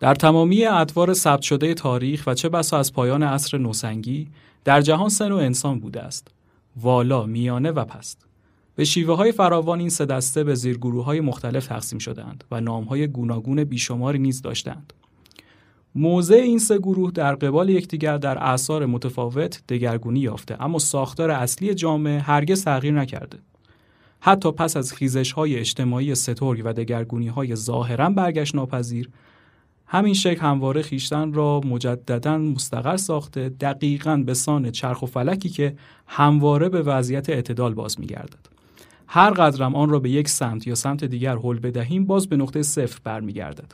در تمامی ادوار ثبت شده تاریخ و چه بسا از پایان عصر نوسنگی در جهان سن و انسان بوده است. والا میانه و پست. به شیوه های فراوان این سه دسته به زیرگروه های مختلف تقسیم شدهاند و نام های گوناگون بیشماری نیز داشتند موضع این سه گروه در قبال یکدیگر در اعثار متفاوت دگرگونی یافته اما ساختار اصلی جامعه هرگز تغییر نکرده. حتی پس از خیزش های اجتماعی سترگ و دگرگونی های ظاهرا برگشت ناپذیر همین شکل همواره خیشتن را مجددا مستقر ساخته دقیقا به سان چرخ و فلکی که همواره به وضعیت اعتدال باز میگردد. هر قدرم آن را به یک سمت یا سمت دیگر حل بدهیم باز به نقطه صفر برمیگردد.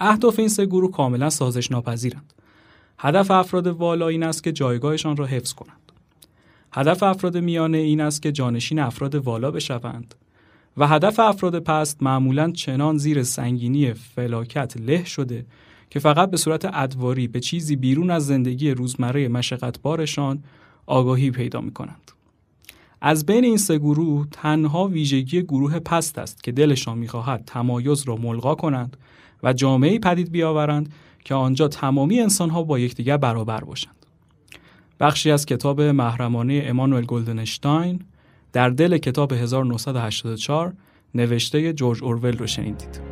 اهداف این سه گروه کاملا سازش ناپذیرند هدف افراد والا این است که جایگاهشان را حفظ کنند. هدف افراد میانه این است که جانشین افراد والا بشوند. و هدف افراد پست معمولا چنان زیر سنگینی فلاکت له شده که فقط به صورت ادواری به چیزی بیرون از زندگی روزمره مشقتبارشان آگاهی پیدا می کنند. از بین این سه گروه تنها ویژگی گروه پست است که دلشان می‌خواهد تمایز را ملغا کنند و جامعه پدید بیاورند که آنجا تمامی انسانها با یکدیگر برابر باشند. بخشی از کتاب محرمانه امانوئل گلدنشتاین در دل کتاب 1984 نوشته جورج اورول رو شنیدید.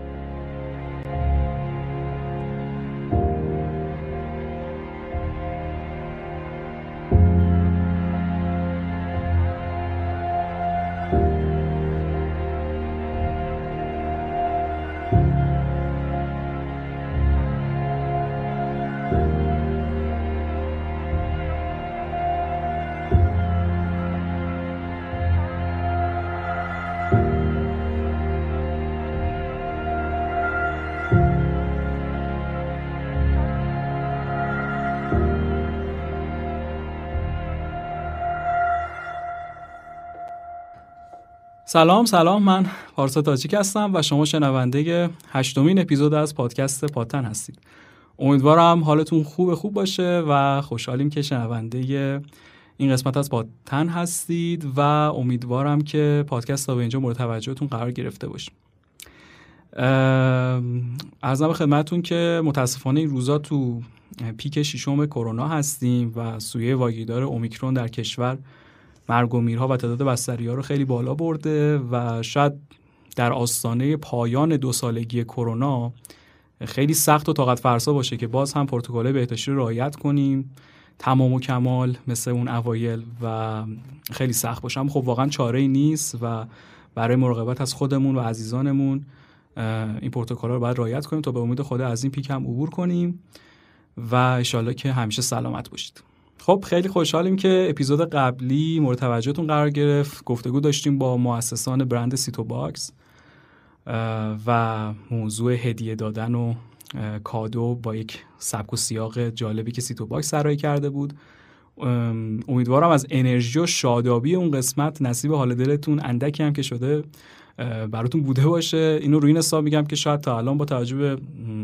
سلام سلام. من پارسا تاجیک هستم و شما شنونده هشتمین اپیزود از پادکست پاتن هستید. امیدوارم حالتون خوب خوب باشه و خوشحالیم که شنونده این قسمت از پاتن هستید و امیدوارم که پادکست تا به اینجا مورد توجهتون قرار گرفته باشه از خدمتون که متاسفانه این روزا تو پیک ششم کرونا هستیم و سویه واگیدار اومیکرون در کشور مرگ و میرها و تعداد بستری ها رو خیلی بالا برده و شاید در آستانه پایان دو سالگی کرونا خیلی سخت و طاقت فرسا باشه که باز هم پروتکل بهداشتی رو رعایت کنیم. تمام و کمال مثل اون اوایل و خیلی سخت باشه. خب واقعا چاره ای نیست و برای مراقبت از خودمون و عزیزانمون این پروتکل رو باید رعایت کنیم تا به امید خدا از این پیک هم عبور کنیم و انشالله که همیشه سلامت باشید. خب خیلی خوشحالیم که اپیزود قبلی مورد توجهتون قرار گرفت. گفتگو داشتیم با مؤسسان برند سیتو باکس و موضوع هدیه دادن و کادو با یک سبک و سیاق جالبی که سیتو باکس اجرای کرده بود. امیدوارم از انرژی و شادابی اون قسمت نصیب حال دلتون اندکی هم که شده براتون بوده باشه. اینو روی این حساب میگم که شاید تا الان با توجه به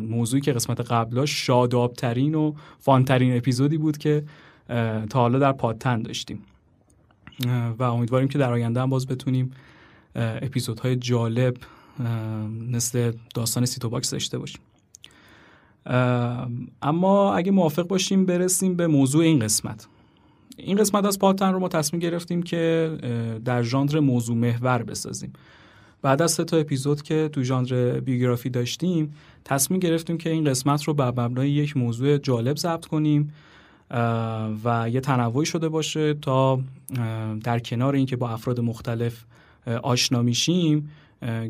موضوعی که قسمت قبل شادابترین و fun ترین اپیزودی بود که تا حالا در پادتن داشتیم. و امیدواریم که در آینده هم باز بتونیم اپیزودهای جالب مثل داستان سیتو باکس داشته باشیم. اما اگه موافق باشیم برسیم به موضوع این قسمت. این قسمت از پادتن رو ما تصمیم گرفتیم که در ژانر موضوع محور بسازیم. بعد از سه تا اپیزود که تو ژانر بیوگرافی داشتیم تصمیم گرفتیم که این قسمت رو بر مبنای یک موضوع جالب ضبط کنیم. و یه تنوعی شده باشه تا در کنار اینکه با افراد مختلف آشنا میشیم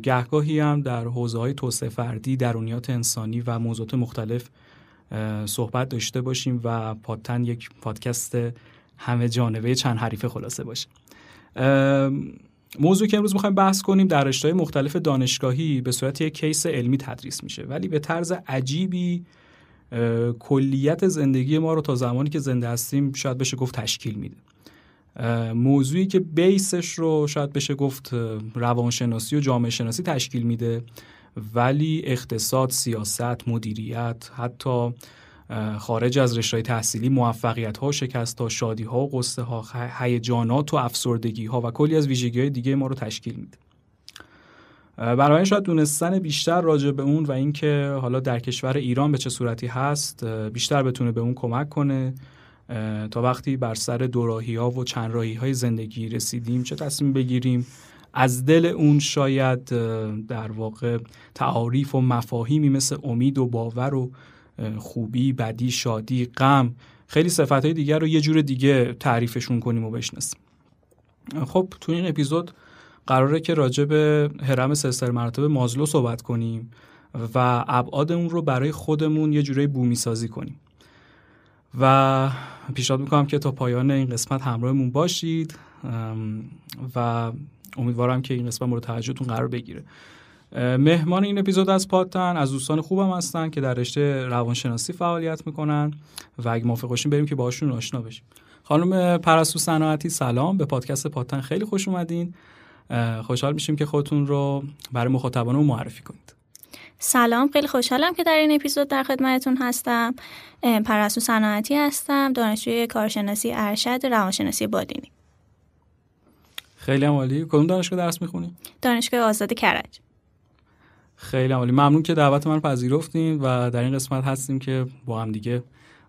گهگاهی هم در حوزه های توسعه فردی درونیات انسانی و موضوعات مختلف صحبت داشته باشیم و پادتن یک پادکست همه جانبه چند حریفه خلاصه باشه. موضوعی که امروز می‌خوایم بحث کنیم در رشته مختلف دانشگاهی به صورت یک کیس علمی تدریس میشه. ولی به طرز عجیبی کلیت زندگی ما رو تا زمانی که زنده هستیم شاید بشه گفت تشکیل میده. موضوعی که بیسش رو شاید بشه گفت روانشناسی و جامعه شناسی تشکیل میده ولی اقتصاد، سیاست، مدیریت حتی خارج از رشته تحصیلی موفقیت ها، شکست ها، شادی ها و قصه ها، هیجانات و افسردگی ها و کلی از ویژگی های دیگه ما رو تشکیل میده. برای شاید دونستن بیشتر راجع به اون و اینکه حالا در کشور ایران به چه صورتی هست بیشتر بتونه به اون کمک کنه. تا وقتی بر سر دوراهی ها و چند راهی های زندگی رسیدیم چه تصمیم بگیریم؟ از دل اون شاید در واقع تعاریف و مفاهیمی مثل امید و باور و خوبی، بدی، شادی، غم خیلی صفت های دیگر رو یه جور دیگه تعریفشون کنیم و بشناسیم. خب تو این اپیزود قراره که راجع به هرم سلسله مراتب مازلو صحبت کنیم و ابعاد اون رو برای خودمون یه جوری بومی سازی کنیم. و پیشنهاد می‌کنم که تا پایان این قسمت همراهمون باشید و امیدوارم که این قسمت مورد توجهتون قرار بگیره. مهمان این اپیزود از پاتن از دوستان خوبم هستن که در رشته روانشناسی فعالیت می‌کنن. و اگه موافق باشیم بریم که باهاشون آشنا بشیم. خانم پرستو صناعتی سلام. به پادکست پاتن خیلی خوش اومدین. خوشحال میشیم که خودتون رو برای مخاطبانمون معرفی کنید. سلام خیلی خوشحالم که در این اپیزود در خدمتتون هستم. پرستو صناعتی هستم دانشجوی کارشناسی ارشد روانشناسی بادینی. خیلی عالی. کدوم دانشگاه درس می‌خونی؟ دانشگاه آزاد کرج. خیلی عالی. ممنون که دعوت من پذیرفتین و در این قسمت هستیم که با هم دیگه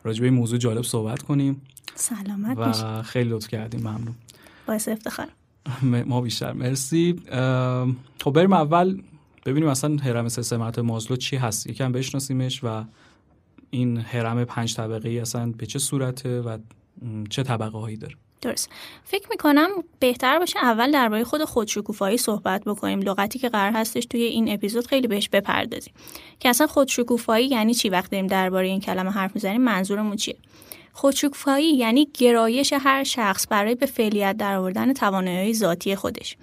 راجع به موضوع جالب صحبت کنیم. سلامت و خیلی لطف کردیم. ممنون. باعث افتخار ما بیشتر. مرسی. خب بریم اول ببینیم اصلا هرم سلسله مازلو چی هست. یکم بشناسیمش و این هرم پنج طبقه ای اصلا به چه صورته و چه طبقه هایی داره؟ درست. فکر می‌کنم بهتر باشه اول درباره خود خودشکوفایی صحبت بکنیم. لغتی که قرار هستش توی این اپیزود خیلی بهش بپردازیم. که اصلا خودشکوفایی یعنی چی وقت داریم درباره این کلمه حرف می‌زنیم؟ منظورمون چیه؟ خودشکوفایی یعنی گرایش هر شخص برای به فعلیت درآوردن توانایی ذاتی خودش.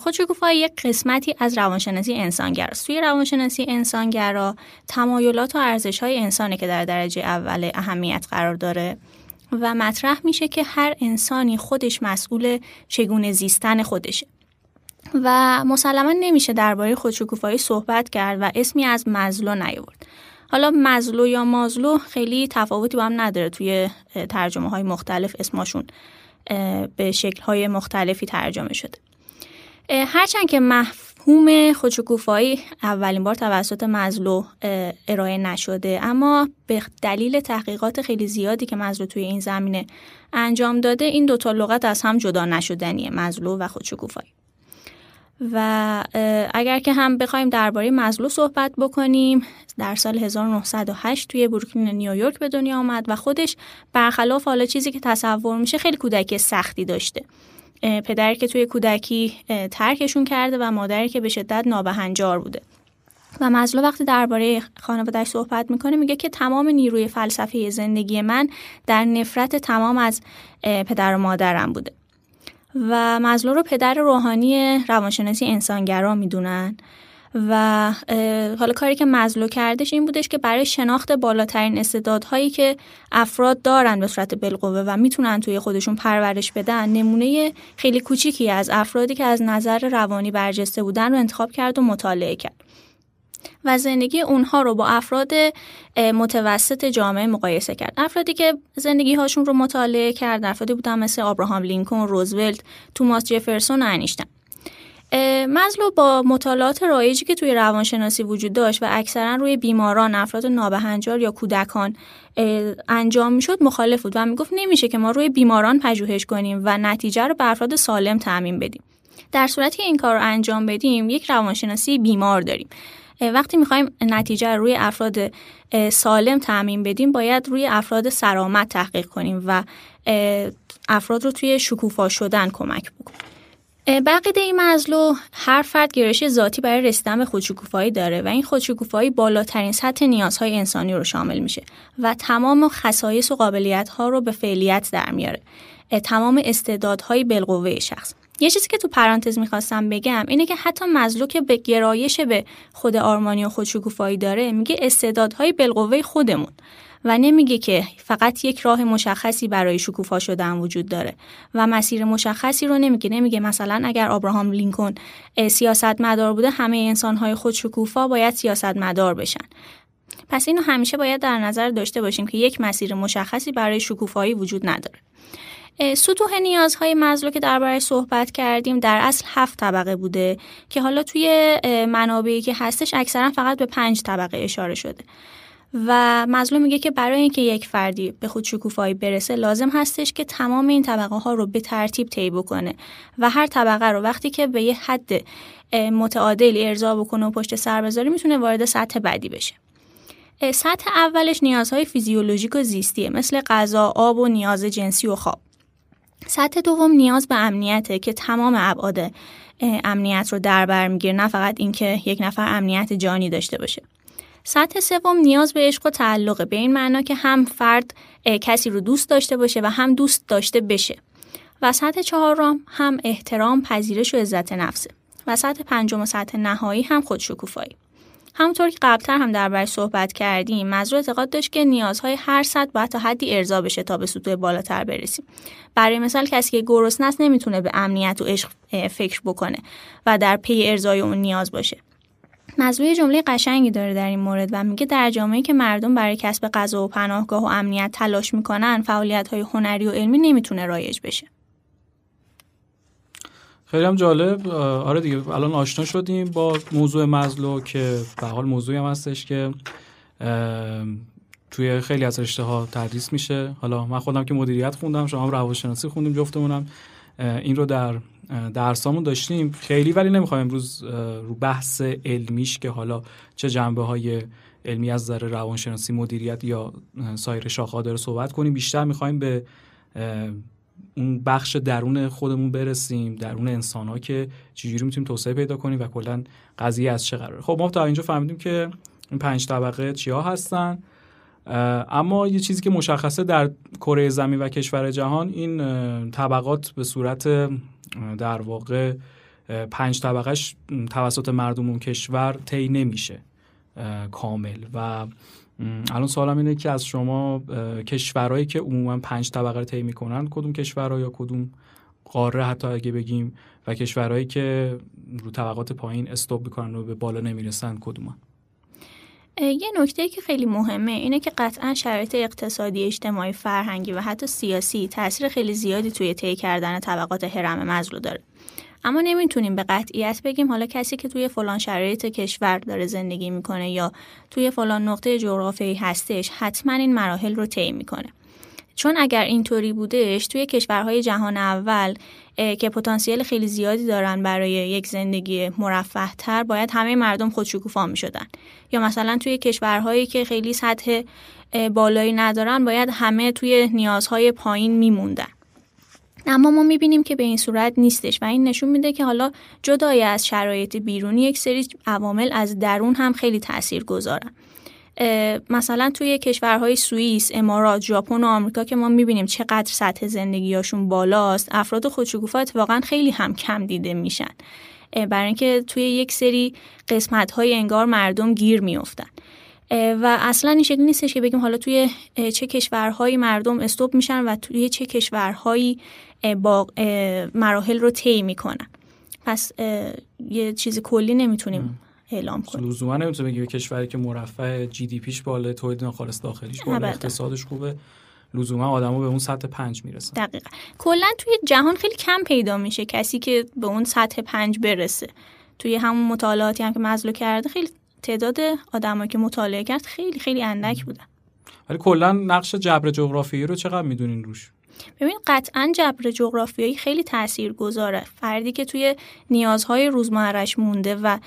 خودشکوفایی یک قسمتی از روانشناسی انسانگر است. توی روانشناسی انسانگرا تمایلات و ارزش های انسانه که در درجه اول اهمیت قرار داره و مطرح میشه که هر انسانی خودش مسئول چگونه زیستن خودشه. و مسلما نمیشه درباره خودشکوفایی صحبت کرد و اسمی از مزلو نیورد حالا مزلو یا مازلو خیلی تفاوتی با هم نداره توی ترجمه های مختلف اسمشون به شکل های مختلفی ترجمه شده. هرچند که مفهوم خودشکوفایی اولین بار توسط مزلو ارائه نشده اما به دلیل تحقیقات خیلی زیادی که مزلو توی این زمینه انجام داده این دوتا لغت از هم جدا نشدنیه مزلو و خودشکوفایی. و اگر که هم بخوایم درباره مزلو صحبت بکنیم در سال 1908 توی بروکلین نیویورک به دنیا آمد و خودش برخلاف حالا چیزی که تصور میشه خیلی کودکی سختی داشته. پدری که توی کودکی ترکشون کرده و مادری که به شدت نابهنجار بوده. و مزلو وقتی درباره خانوادهش صحبت می‌کنه میگه که تمام نیروی فلسفه زندگی من در نفرت تمام از پدر و مادرم بوده. و مزلو رو پدر روحانی روانشناسی انسانگرا می‌دونن. و حالا کاری که مزلو کردش این بودش که برای شناخت بالاترین استعدادهایی که افراد دارن به صورت بالقوه و می‌تونن توی خودشون پرورش بدن نمونه خیلی کوچیکی از افرادی که از نظر روانی برجسته بودن رو انتخاب کرد و مطالعه کرد. و زندگی اونها رو با افراد متوسط جامعه مقایسه کرد. افرادی که زندگی هاشون رو مطالعه کرد افرادی بودن مثل آبراهام لینکن روزولت توماس جفرسون و انیشتن مزلو با مطالعات رایجی که توی روانشناسی وجود داشت و اکثرا روی بیماران افراد نابهنجار یا کودکان انجام می‌شد مخالف بود و می‌گفت نمیشه که ما روی بیماران پژوهش کنیم و نتیجه رو به افراد سالم تعمین بدیم. در صورتی که این کار رو انجام بدیم یک روانشناسی بیمار داریم. وقتی می‌خوایم نتیجه روی افراد سالم تعمین بدیم باید روی افراد سرامت تحقیق کنیم و افراد رو توی شکوفا شدن کمک بکنیم. بقیده این مزلو هر فرد گرایش ذاتی برای رسیدن به خودشکوفایی داره و این خودشکوفایی بالاترین سطح نیازهای انسانی رو شامل میشه و تمام خصایص و قابلیت ها رو به فعلیت در میاره. تمام استعدادهای بالقوه شخص. یه چیزی که تو پرانتز می‌خواستم بگم اینه که حتی مزلو که به گرایش به خود آرمانی و خودشکوفایی داره میگه استعدادهای بالقوه خودمون و نمیگه که فقط یک راه مشخصی برای شکوفا شدن وجود داره و مسیر مشخصی رو نمیگه. نمیگه مثلا اگر ابراهام لینکن سیاستمدار بوده همه انسانهای خود شکوفا باید سیاستمدار بشن. پس اینو همیشه باید در نظر داشته باشیم که یک مسیر مشخصی برای شکوفایی وجود نداره. سطوح نیازهای مزلو که درباره صحبت کردیم در اصل هفت طبقه بوده که حالا توی منابعی که هستش اکثرا فقط به پنج طبقه اشاره شده و مظلوم میگه که برای اینکه یک فردی به خود شکوفایی برسه لازم هستش که تمام این طبقه ها رو به ترتیب طی بکنه و هر طبقه رو وقتی که به یه حد متعادلی ارضا بکنه و پشت سر بذاره می‌تونه وارد سطح بعدی بشه سطح اولش نیازهای فیزیولوژیک و زیستیه مثل غذا، آب و نیاز جنسی و خواب. سطح دوم نیاز به امنیته که تمام ابعاد امنیت رو در بر می‌گیره نه فقط اینکه یک نفر امنیت جانی داشته باشه. سطح سوم نیاز به عشق و تعلقه به این معنا که هم فرد کسی رو دوست داشته باشه و هم دوست داشته بشه. و سطح چهارم هم احترام، پذیرش و عزت نفسه. و سطح پنجم و سطح نهایی هم خودشکوفایی. همونطور که قبلتر هم دربارش صحبت کردیم مزرو اعتقاد داشت که نیازهای هر سطح باید تا حدی ارضا بشه تا به سطوح بالاتر برسیم. برای مثال کسی که گرسنه است نمی‌تونه به امنیت و عشق فکر بکنه و در پی ارزای اون نیاز باشه. مزروی جمله قشنگی داره در این مورد و میگه در جامعه که مردم برای کسب غذا و پناهگاه و امنیت تلاش می‌کنن فعالیت های هنری و علمی نمی‌تونه رایج بشه. خیلی هم جالب. آره دیگه الان آشنا شدیم با موضوع مزلو که به حال موضوعی هم هستش که توی خیلی از رشته ها تدریس میشه. حالا من خودم که مدیریت خوندم شما هم روانشناسی خوندیم جفتمونم. این رو در درسامون داشتیم. خیلی ولی نمی‌خوایم امروز رو بحث علمیش که حالا چه جنبه های علمی از نظر روانشناسی مدیریت یا سایر شاخه داره صحبت کنیم. بیشتر می‌خوایم به اون بخش درون خودمون برسیم درون انسان ها که چجوری می‌تونیم توسعه پیدا کنیم و کلا قضیه از چه قراره. خب ما تا اینجا فهمیدیم که این پنج طبقه چیا هستن. اما یه چیزی که مشخصه در کره زمین و کشور جهان این طبقات به صورت در واقع پنج طبقهش توسط مردم اون کشور طی نمیشه کامل. و الان سوالم اینه که از شما کشورهایی که عموما پنج طبقه رو طی می‌کنن کدوم کشورها یا کدوم قاره حتی اگه بگیم و کشورهایی که رو طبقات پایین استوب می‌کنن و به بالا نمی‌رسن کدوم یه نکته که خیلی مهمه اینه که قطعا شرایط اقتصادی اجتماعی فرهنگی و حتی سیاسی تاثیر خیلی زیادی توی طی کردن طبقات هرم مزلو داره. اما نمی‌تونیم به قطعیت بگیم حالا کسی که توی فلان شرایط کشور داره زندگی می‌کنه یا توی فلان نقطه جغرافیایی هستش حتما این مراحل رو طی می‌کنه. چون اگر اینطوری بودش توی کشورهای جهان اول که پتانسیل خیلی زیادی دارن برای یک زندگی مرفه تر باید همه مردم خودشکوفا می شدن یا مثلا توی کشورهایی که خیلی سطح بالایی ندارن باید همه توی نیازهای پایین میموندن. اما ما می‌بینیم که به این صورت نیستش و این نشون میده که حالا جدای از شرایط بیرونی یک سری عوامل از درون هم خیلی تأثیر گذارن. مثلا توی کشورهای سوئیس، امارات، ژاپن و آمریکا که ما می‌بینیم چقدر سطح زندگیاشون بالاست افراد خودشکوفا اتفاقا خیلی هم کم دیده میشن. برای اینکه توی یک سری قسمت های انگار مردم گیر میافتن. و اصلا این شکلی نیستش که بگیم حالا توی چه کشورهایی مردم استوب میشن و توی چه کشورهایی با مراحل رو طی می‌کنن. پس یه چیز کلی نمی‌تونیم اعلام کنیم. لزوما نمی‌تونه بگی کشوری که مرفع جی دی پیش بالا تولید ناخالص داخلیش بالا اقتصادش خوبه. لزوما آدمو به اون سطح پنج می‌رسن. دقیقا. کلا توی جهان خیلی کم پیدا میشه کسی که به اون سطح پنج برسه. توی همون مطالعاتی هم که مزلو کرده خیلی تعداد آدمایی که مطالعه کرد خیلی خیلی اندک بودن. ولی کلا نقش جبر جغرافیایی رو چقدر می‌دونین روش؟ ببین قطعا جبر جغرافیایی خیلی تأثیر گذاره فردی که توی نیازهای روزمرش مونده و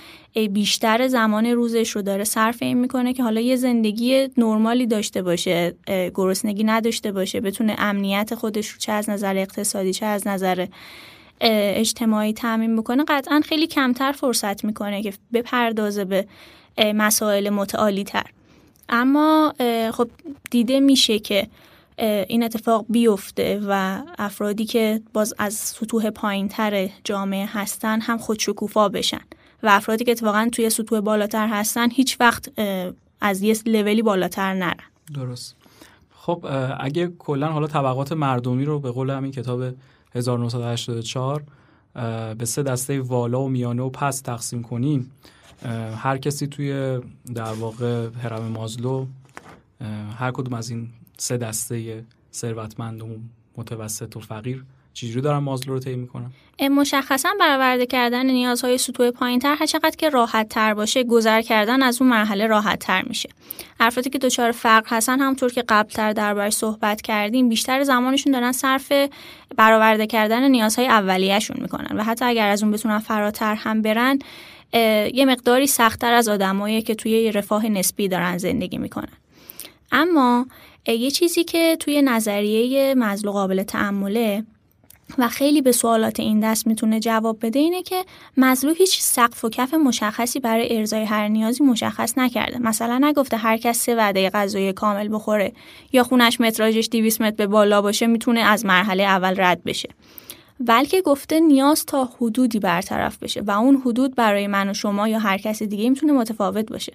بیشتر زمان روزش رو داره صرف این می‌کنه که حالا یه زندگی نرمالی داشته باشه گرسنگی نداشته باشه بتونه امنیت خودش رو چه از نظر اقتصادی چه از نظر اجتماعی تعمین بکنه قطعا خیلی کمتر فرصت می‌کنه که بپردازه به مسائل متعالی تر اما خب دیده میشه که این اتفاق بیفته و افرادی که باز از سطوح پایین تر جامعه هستن هم خودشکوفا بشن و افرادی که اتفاقا توی سطوح بالاتر هستن هیچ وقت از یه لولی بالاتر نرن. درست. خب اگه کلا حالا طبقات مردمی رو به قول همین کتاب 1984 به سه دسته والا و میانه و پس تقسیم کنیم هر کسی توی در واقع هرم مازلو هر کدوم از این سه دسته ثروتمند و متوسط و فقیر چجوری دارن مازلو رو طی می‌کنن؟ مشخصا برآورده کردن نیازهای سطوح پایینتر هر چقدر که راحت تر باشه گذر کردن از اون مرحله راحت تر میشه. افرادی که دچار فقر هستن همونطور که قبلتر دربارش صحبت کردیم بیشتر زمانشون دارن صرف برآورده کردن نیازهای اولیهشون می‌کنن و حتی اگر از اون بتونن فراتر هم برن یه مقداری سختتر از آدمایی که توی رفاه نسبی دارن زندگی می‌کنن. اما یه چیزی که توی نظریه مزلو قابل تعمله و خیلی به سوالات این دست می‌تونه جواب بده اینه که مزلو هیچ سقف و کف مشخصی برای ارزای هر نیازی مشخص نکرده. مثلا نگفته هر کس سه وعده غذایی کامل بخوره یا خونش متراژش 200 متر به بالا باشه می‌تونه از مرحله اول رد بشه. بلکه گفته نیاز تا حدودی برطرف بشه و اون حدود برای من و شما یا هر کسی دیگه می‌تونه متفاوت باشه.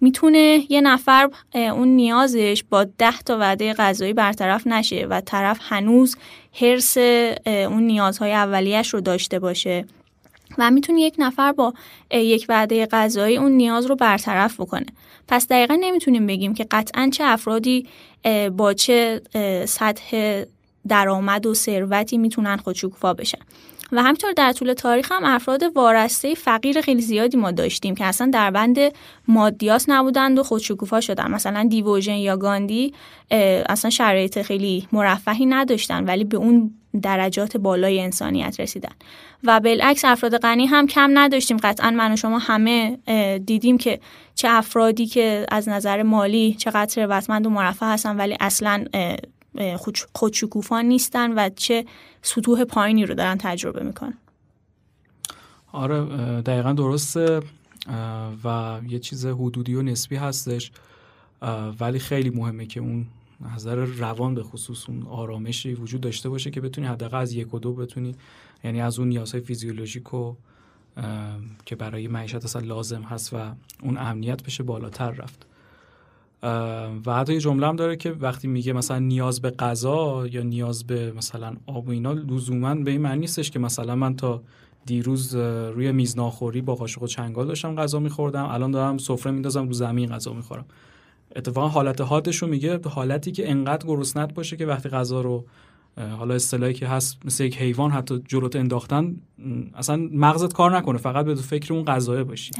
می‌تونه یه نفر اون نیازش با ده تا وعده غذایی برطرف نشه و طرف هنوز حرس اون نیازهای اولیش رو داشته باشه و می‌تونه یک نفر با یک وعده غذایی اون نیاز رو برطرف بکنه. پس دقیقا نمی‌تونیم بگیم که قطعا چه افرادی با چه سطح درآمد و ثروتی می‌تونن خودشکوفا بشن. و همینطور در طول تاریخ هم افراد وارسته فقیر خیلی زیادی ما داشتیم که اصلا در بند مادیاس نبودند و خودشکوفا شدن. مثلا دیوژن یا گاندی اصلا شرایط خیلی مرفهی نداشتن ولی به اون درجات بالای انسانیت رسیدن. و بالعکس افراد غنی هم کم نداشتیم. قطعا من و شما همه دیدیم که چه افرادی که از نظر مالی چقدر ثروتمند و مرفه هستن ولی اصلا خودشکوفان نیستن و چه سطوح پایینی رو دارن تجربه می‌کنن. آره دقیقا درسته و یه چیز حدودی و نسبی هستش ولی خیلی مهمه که اون نظر روان به خصوص اون آرامشی وجود داشته باشه که بتونی حداقل از یک و دو بتونی یعنی از اون نیازهای فیزیولوژیک و که برای معیشت اصلا لازم هست و اون امنیت بشه بالاتر رفت. و حتی یه جمله هم داره که وقتی میگه مثلا نیاز به غذا یا نیاز به مثلا آب و اینا لزوما به این معنی نیستش که مثلا من تا دیروز روی میز ناخوری با قاشق و چنگال داشتم غذا میخوردم الان دارم سفره میندازم رو زمین غذا می‌خورم. اتفاقا حالت حادش رو میگه حالتی که انقدر گرسنت باشه که وقتی غذا رو حالا اصطلاحی که هست مثل یک حیوان حتی جلوت انداختن اصلا مغزت کار نکنه فقط به فکر اون غذای باشی.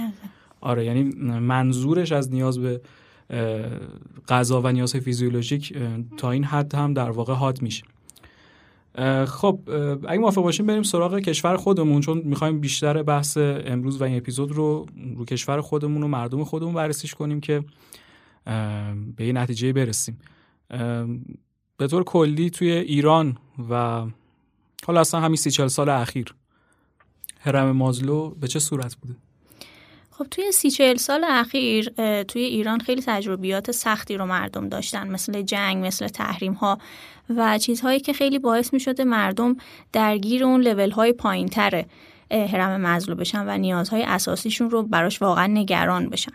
آره یعنی منظورش از نیاز به غذا و نیاز فیزیولوژیک تا این حد هم در واقع حاد میشه خب اگه موافق باشیم بریم سراغ کشور خودمون چون می‌خوایم بیشتر بحث امروز و این اپیزود رو رو کشور خودمون و مردم خودمون بررسیش کنیم که به یه نتیجه برسیم به طور کلی توی ایران و حالا اصلا همین سی چل سال اخیر هرم مازلو به چه صورت بوده؟ خب توی سی چهل سال اخیر توی ایران خیلی تجربیات سختی رو مردم داشتن مثل جنگ مثل تحریم ها و چیزهایی که خیلی باعث می شده مردم درگیر اون لول های پایین تر هرم مزلو بشن و نیازهای اساسیشون رو براش واقعا نگران بشن.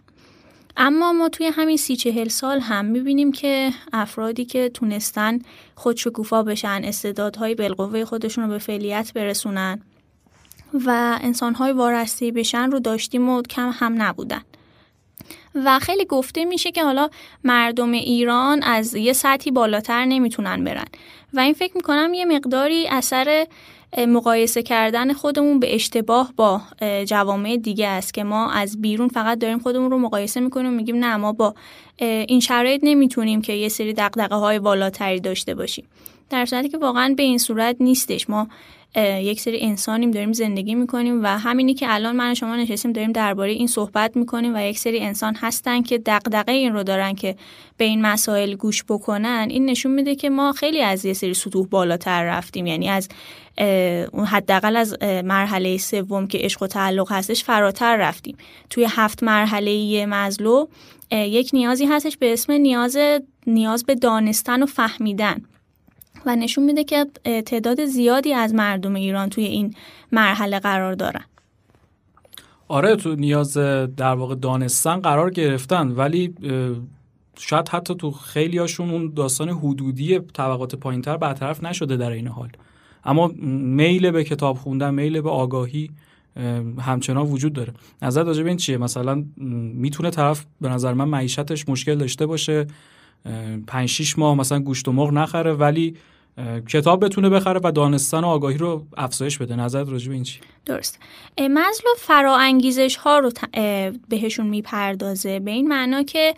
اما ما توی همین سی چهل سال هم می‌بینیم که افرادی که تونستن خودشکوفا بشن استعدادهای بالقوه خودشون رو به فعلیت برسونن و انسانهای وارسته بشن رو داشتیم و کم هم نبودن. و خیلی گفته میشه که حالا مردم ایران از یه سطحی بالاتر نمی‌تونن برن. و این فکر می‌کنم یه مقداری اثر مقایسه کردن خودمون به اشتباه با جوامع دیگه است که ما از بیرون فقط داریم خودمون رو مقایسه می‌کنیم و میگیم نه ما با این شرایط نمی‌تونیم که یه سری دقدقه های بالاتری داشته باشیم. در صورتی که واقعا به این صورت نیستش. ما یک سری انسانیم داریم زندگی می‌کنیم و همینی که الان من شما نشستیم داریم درباره این صحبت می‌کنیم و یک سری انسان هستن که دغدغه این رو دارن که به این مسائل گوش بکنن. این نشون میده که ما خیلی از یه سری سطوح بالاتر رفتیم. یعنی از اون حداقل از مرحله سوم که عشق و تعلق هستش فراتر رفتیم. توی هفت مرحله مزلو یک نیازی هستش به اسم نیاز نیاز به دانستن و فهمیدن. و نشون میده که تعداد زیادی از مردم ایران توی این مرحله قرار دارن. آره تو نیاز در واقع دانستن قرار گرفتن ولی شاید حتی تو خیلی هاشون اون داستان حدودی طبقات پایینتر برطرف نشده در این حال. اما میل به کتاب خوندن میل به آگاهی همچنان وجود داره. نظر راجع به این چیه؟ مثلا می‌تونه طرف به نظر من معیشتش مشکل داشته باشه 5 6 ماه مثلا گوشت و مرغ نخره ولی کتاب بتونه بخره و دانستن و آگاهی رو افزایش بده. نظر راجع به این چی؟ درست. مزلو فرا انگیزش ها رو بهشون می‌پردازه. به این معنا که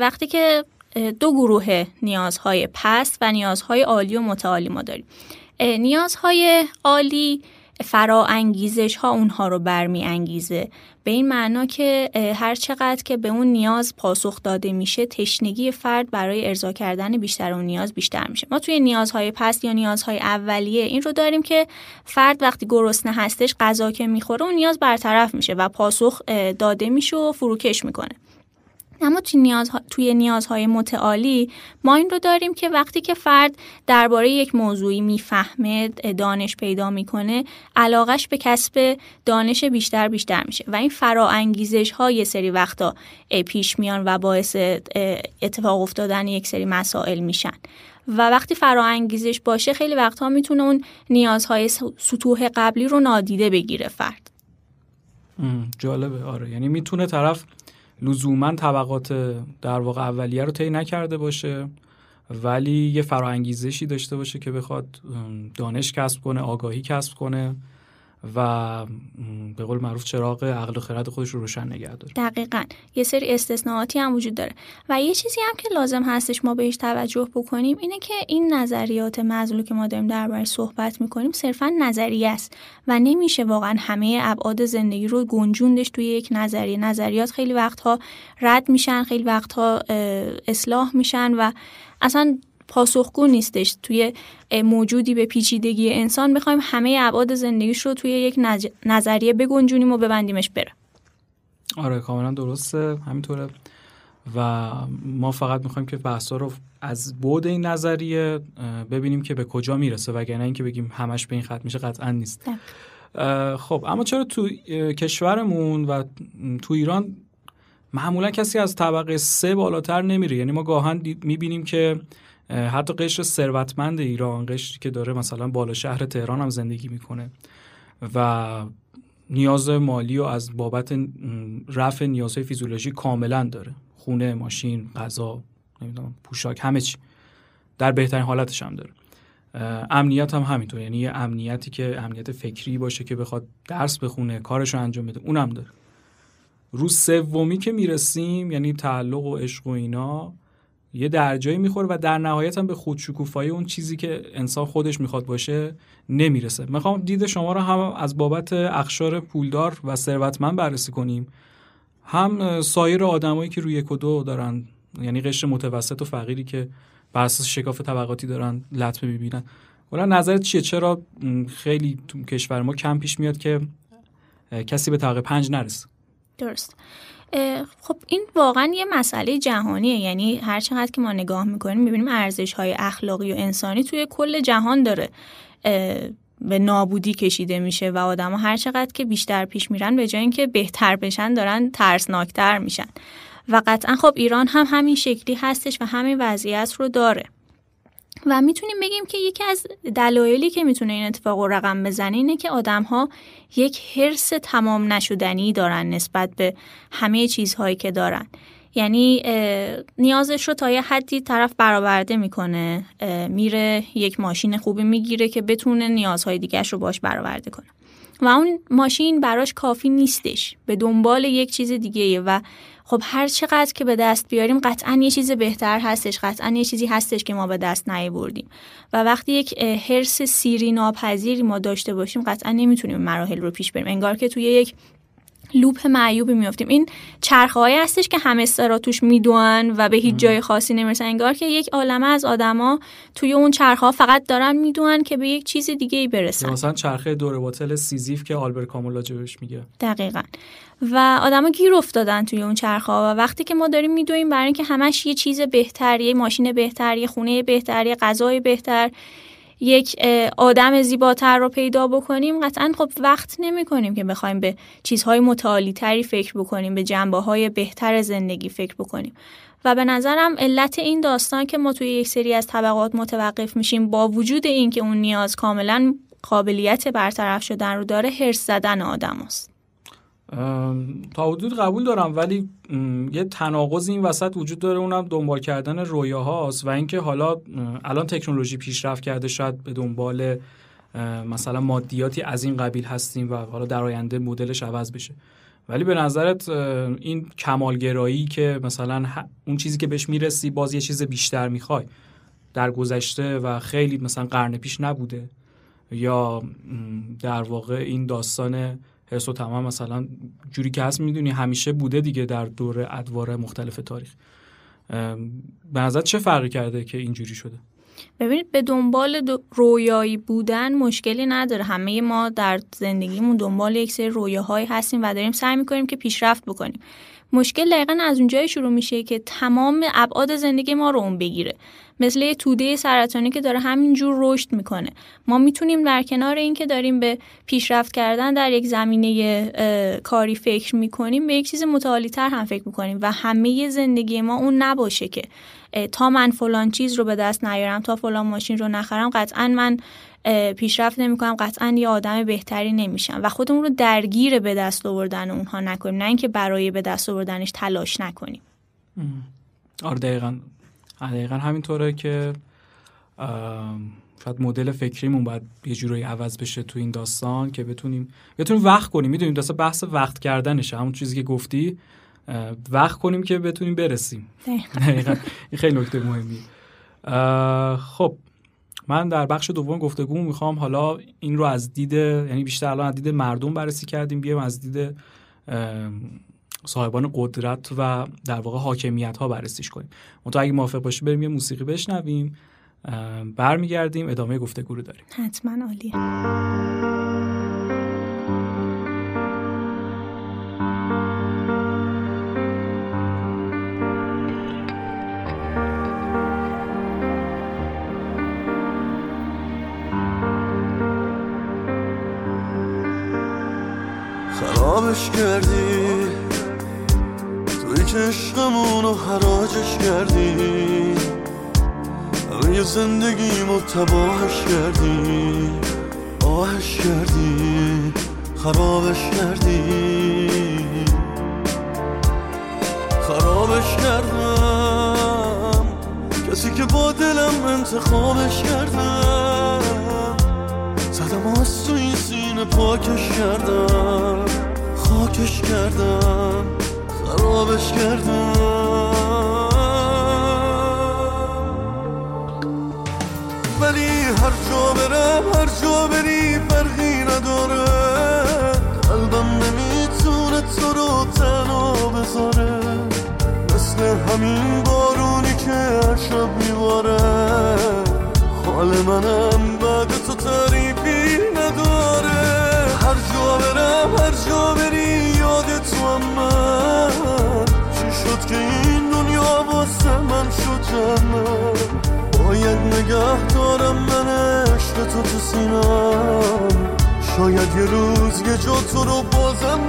وقتی که دو گروه نیازهای پست و نیازهای عالی و متعالی ما داریم. نیازهای عالی فرا انگیزش ها اونها رو برمی انگیزه به این معنا که هر چقدر که به اون نیاز پاسخ داده میشه تشنگی فرد برای ارضا کردن بیشتر اون نیاز بیشتر میشه. ما توی نیازهای پست یا نیازهای اولیه این رو داریم که فرد وقتی گرسنه هستش غذا که می‌خوره اون نیاز برطرف میشه و پاسخ داده میشه و فروکش می‌کنه. اما توی, نیازها، توی نیازهای متعالی ما این رو داریم که وقتی که فرد درباره یک موضوعی می‌فهمه دانش پیدا می‌کنه علاقش به کسب دانش بیشتر بیشتر میشه و این فراانگیزش ها یه سری وقتا پیش میان و باعث اتفاق افتادن یک سری مسائل میشن. و وقتی فراانگیزش باشه خیلی وقتها می‌تونه اون نیازهای سطوح قبلی رو نادیده بگیره فرد. جالبه. آره. یعنی می‌تونه طرف لزوما طبقات در واقع اولیه رو طی نکرده باشه ولی یه فراانگیزشی داشته باشه که بخواد دانش کسب کنه آگاهی کسب کنه. و به قول معروف چراغ عقل و خرد خودش رو روشن نگه داره. دقیقا. یه سری استثناءاتی هم وجود داره. و یه چیزی هم که لازم هستش ما بهش توجه بکنیم اینه که این نظریات مزلو که ما داریم دربارش صحبت می‌کنیم صرفا نظریه است و نمیشه واقعا همه ابعاد زندگی رو گنجوندش توی یک نظریه. نظریات خیلی وقتها رد میشن خیلی وقتها اصلاح میشن و اصلا پاسخگو نیستش. توی موجودی به پیچیدگی انسان بخوایم همه ابعاد زندگیش رو توی یک نظریه بگنجونیم و ببندیمش بره. آره کاملا درسته. همینطوره. و ما فقط می‌خوایم که بحثا رو از بود این نظریه ببینیم که به کجا می‌رسه وگرنه اینکه بگیم همش به این خط میشه قطعا نیست. خب اما چرا تو کشورمون و تو ایران معمولا کسی از طبقه سه بالاتر نمیره؟ یعنی ما گاهن می‌بینیم که حتی قشر ثروتمند ایران قشری که داره مثلا بالا شهر تهران هم زندگی می‌کنه و نیاز مالی و از بابت رفع نیازهای فیزیولوژی کاملا داره. خونه ماشین غذا نمی‌دونم پوشاک همه چی. در بهترین حالتش هم داره. امنیت هم همینطور یعنی یه امنیتی که امنیت فکری باشه که بخواد درس بخونه کارش رو انجام بده اونم داره. روز سومی که می‌رسیم یعنی تعلق و عشق و اینا یه درجایی می‌خوره و در نهایت هم به خودشکوفایی اون چیزی که انسان خودش می‌خواد باشه نمی‌رسه. می‌خوام دید شما رو هم از بابت اخشار پولدار و ثروتمند بررسی کنیم. هم سایر آدمایی که روی یک و دو دارن یعنی قشر متوسط و فقیری که بر اساس شکاف طبقاتی دارن لطمه می‌بینن. ولی نظرت چیه؟ چرا خیلی تو کشور ما کم پیش میاد که کسی به طبقه پنج نرسه؟ درست. خب این واقعا یه مسئله جهانیه. یعنی هر چقدر که ما نگاه می‌کنیم می‌بینیم ارزش های اخلاقی و انسانی توی کل جهان داره به نابودی کشیده میشه و آدما هر چقدر که بیشتر پیش میرن به جای اینکه بهتر بشن دارن ترسناکتر میشن. و قطعا خب ایران هم همین شکلی هستش و همین وضعیت رو داره. و می‌تونیم بگیم که یکی از دلایلی که می‌تونه این اتفاق رو رقم بزنه اینه که آدم ها یک حرس تمام نشدنی دارن نسبت به همه چیزهایی که دارن. یعنی نیازش رو تا یه حدی طرف برآورده می‌کنه میره یک ماشین خوبی می‌گیره که بتونه نیازهای دیگرش رو باش برآورده کنه. و اون ماشین براش کافی نیستش. به دنبال یک چیز دیگه و خب هر چقدر که به دست بیاریم قطعا یه چیز بهتر هستش قطعا یه چیزی هستش که ما به دست نیاوردیم. و وقتی یک حرس سیری ناپذیری ما داشته باشیم قطعا نمی‌تونیم مراحل رو پیش بریم. انگار که توی یک لوپ معیوبی میافتیم. این چرخهایی هستش که همه سرا توش می‌دونن و به هیچ جای خاصی نمی‌رسن. انگار که یک عالمه از آدما توی اون چرخه فقط دارن می‌دونن که به یک چیز دیگه ای برسن. مثلا چرخه دور باطل سیزیف که آلبر کامولا میگه. دقیقا. و آدما گیر افتادن توی اون چرخه و وقتی که ما داریم میدویم برای اینکه همش یه چیز بهتر یه ماشین بهتر یه خونه بهتر یه غذای بهتر یک آدم زیباتر رو پیدا بکنیم قطعا خب وقت نمی کنیم که بخوایم به چیزهای متعالی تری فکر بکنیم به جنبه های بهتر زندگی فکر بکنیم و به نظرم علت این داستان که ما توی یک سری از طبقات متوقف میشیم با وجود اینکه اون نیاز کاملا قابلیت برطرف شدن رو داره هرس زدن آدم است. تا حدود قبول دارم ولی یه تناقض این وسط وجود داره اونم دنبال کردن رویاهاست و اینکه حالا الان تکنولوژی پیشرفت کرده شاید به دنبال مثلا مادیاتی از این قبیل هستیم و حالا در آینده مدلش عوض بشه. ولی به نظرت این کمالگرایی که مثلا اون چیزی که بهش می‌رسی باز یه چیز بیشتر می‌خوای در گذشته و خیلی مثلا قرن پیش نبوده یا در واقع این داستان حس و تمام مثلا جوری که هست می‌دونی همیشه بوده دیگه در دور ادوار مختلف تاریخ. به نظر چه فرقی کرده که اینجوری شده؟ ببینید به دنبال رویایی بودن مشکلی نداره. همه ما در زندگیمون دنبال یک سری رویاهایی هستیم و داریم سعی می‌کنیم که پیشرفت بکنیم. مشکل دقیقا از اونجایی شروع میشه که تمام ابعاد زندگی ما رو اون بگیره. مثل یه توده سرطانی که داره همینجور رشد می‌کنه. ما می‌تونیم در کنار اینکه داریم به پیشرفت کردن در یک زمینه کاری فکر می‌کنیم به یک چیز متعالی تر هم فکر می‌کنیم و همه زندگی ما اون نباشه که تا من فلان چیز رو به دست نیارم تا فلان ماشین رو نخرم قطعا من پیشرفت نمی‌کنم. قطعا یه آدم بهتری نمیشم. و خودمون رو درگیر به دست آوردن اونها نکنیم. نه اینکه برای به دست آوردنش تلاش نکنیم. آره دقیقا. دقیقا همینطوره که شاید مدل فکریمون باید یه جورایی عوض بشه تو این داستان که بتونیم بتونیم وقت کنیم. می‌دونیم داستان بحث وقت کردنشه. همون چیزی که گفتی وقت کنیم که بتونیم برسیم. دقیقا. این خیلی نکته مهمی خب. من در بخش دوم گفتگو می‌خوام حالا این رو از دید یعنی بیشتر الان از دید مردم بررسی کردیم بیایم از دید صاحبان قدرت و در واقع حاکمیت ها بررسیش کنیم. منتها اگه موافق باشی بریم یه موسیقی بشنویم برمیگردیم ادامه گفتگو رو داریم. حتما عالیه. کردی؟ توی که عشقمون رو حراجش کردی؟ همه زندگیمو تباهش کردی؟ آهش کردی؟ خرابش کردی؟ خرابش کردم. کسی که با دلم انتخابش کردم. زدم از تو این سینه پاکش کردم. خاکش کردم خرابش کردم. ولی هر جا برم هر جا بری فرقی نداره. قلبم نمی‌تونه تو رو تنها بذاره. مثل همین بارونی که هر شب میباره. حال منم بعد تو هر برم هر جا بری یاد تو هم من چی شد که این دنیا واسه من شد جمعم باید نگه دارم من عشق تو تو سینم. شاید یه روز یه جا تو رو بازم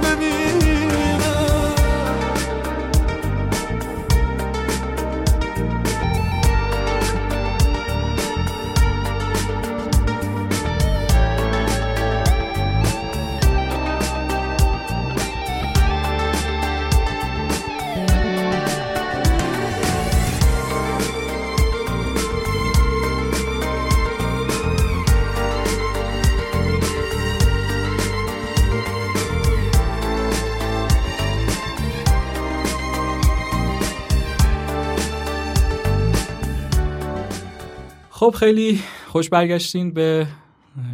خب خیلی خوش برگشتین به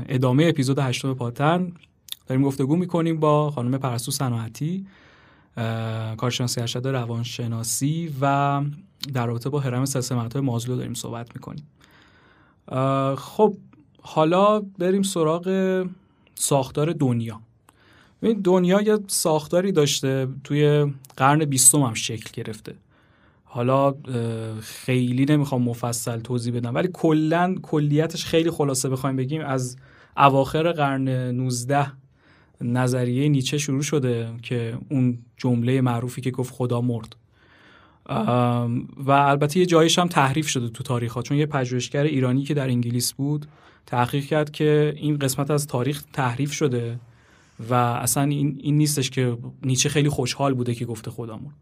ادامه اپیزود هشتم پاتن. داریم گفتگو می‌کنیم با خانم پرستو صناعتی کارشناسی ارشد روانشناسی و در رابطه با حرم سلسله های مازلو داریم صحبت می‌کنیم. خب حالا بریم سراغ ساختار دنیا. این دنیا یه ساختاری داشته توی قرن بیستم هم شکل گرفته. حالا خیلی نمی‌خوام مفصل توضیح بدم ولی کلا کلیتش خیلی خلاصه بخوایم بگیم از اواخر قرن 19 نظریه نیچه شروع شده که اون جمله معروفی که گفت خدا مرد. و البته یه جایش هم تحریف شده تو تاریخ ها چون یه پژوهشگر ایرانی که در انگلیس بود تحقیق کرد که این قسمت از تاریخ تحریف شده و اصلا این, این نیستش که نیچه خیلی خوشحال بوده که گفته خدامون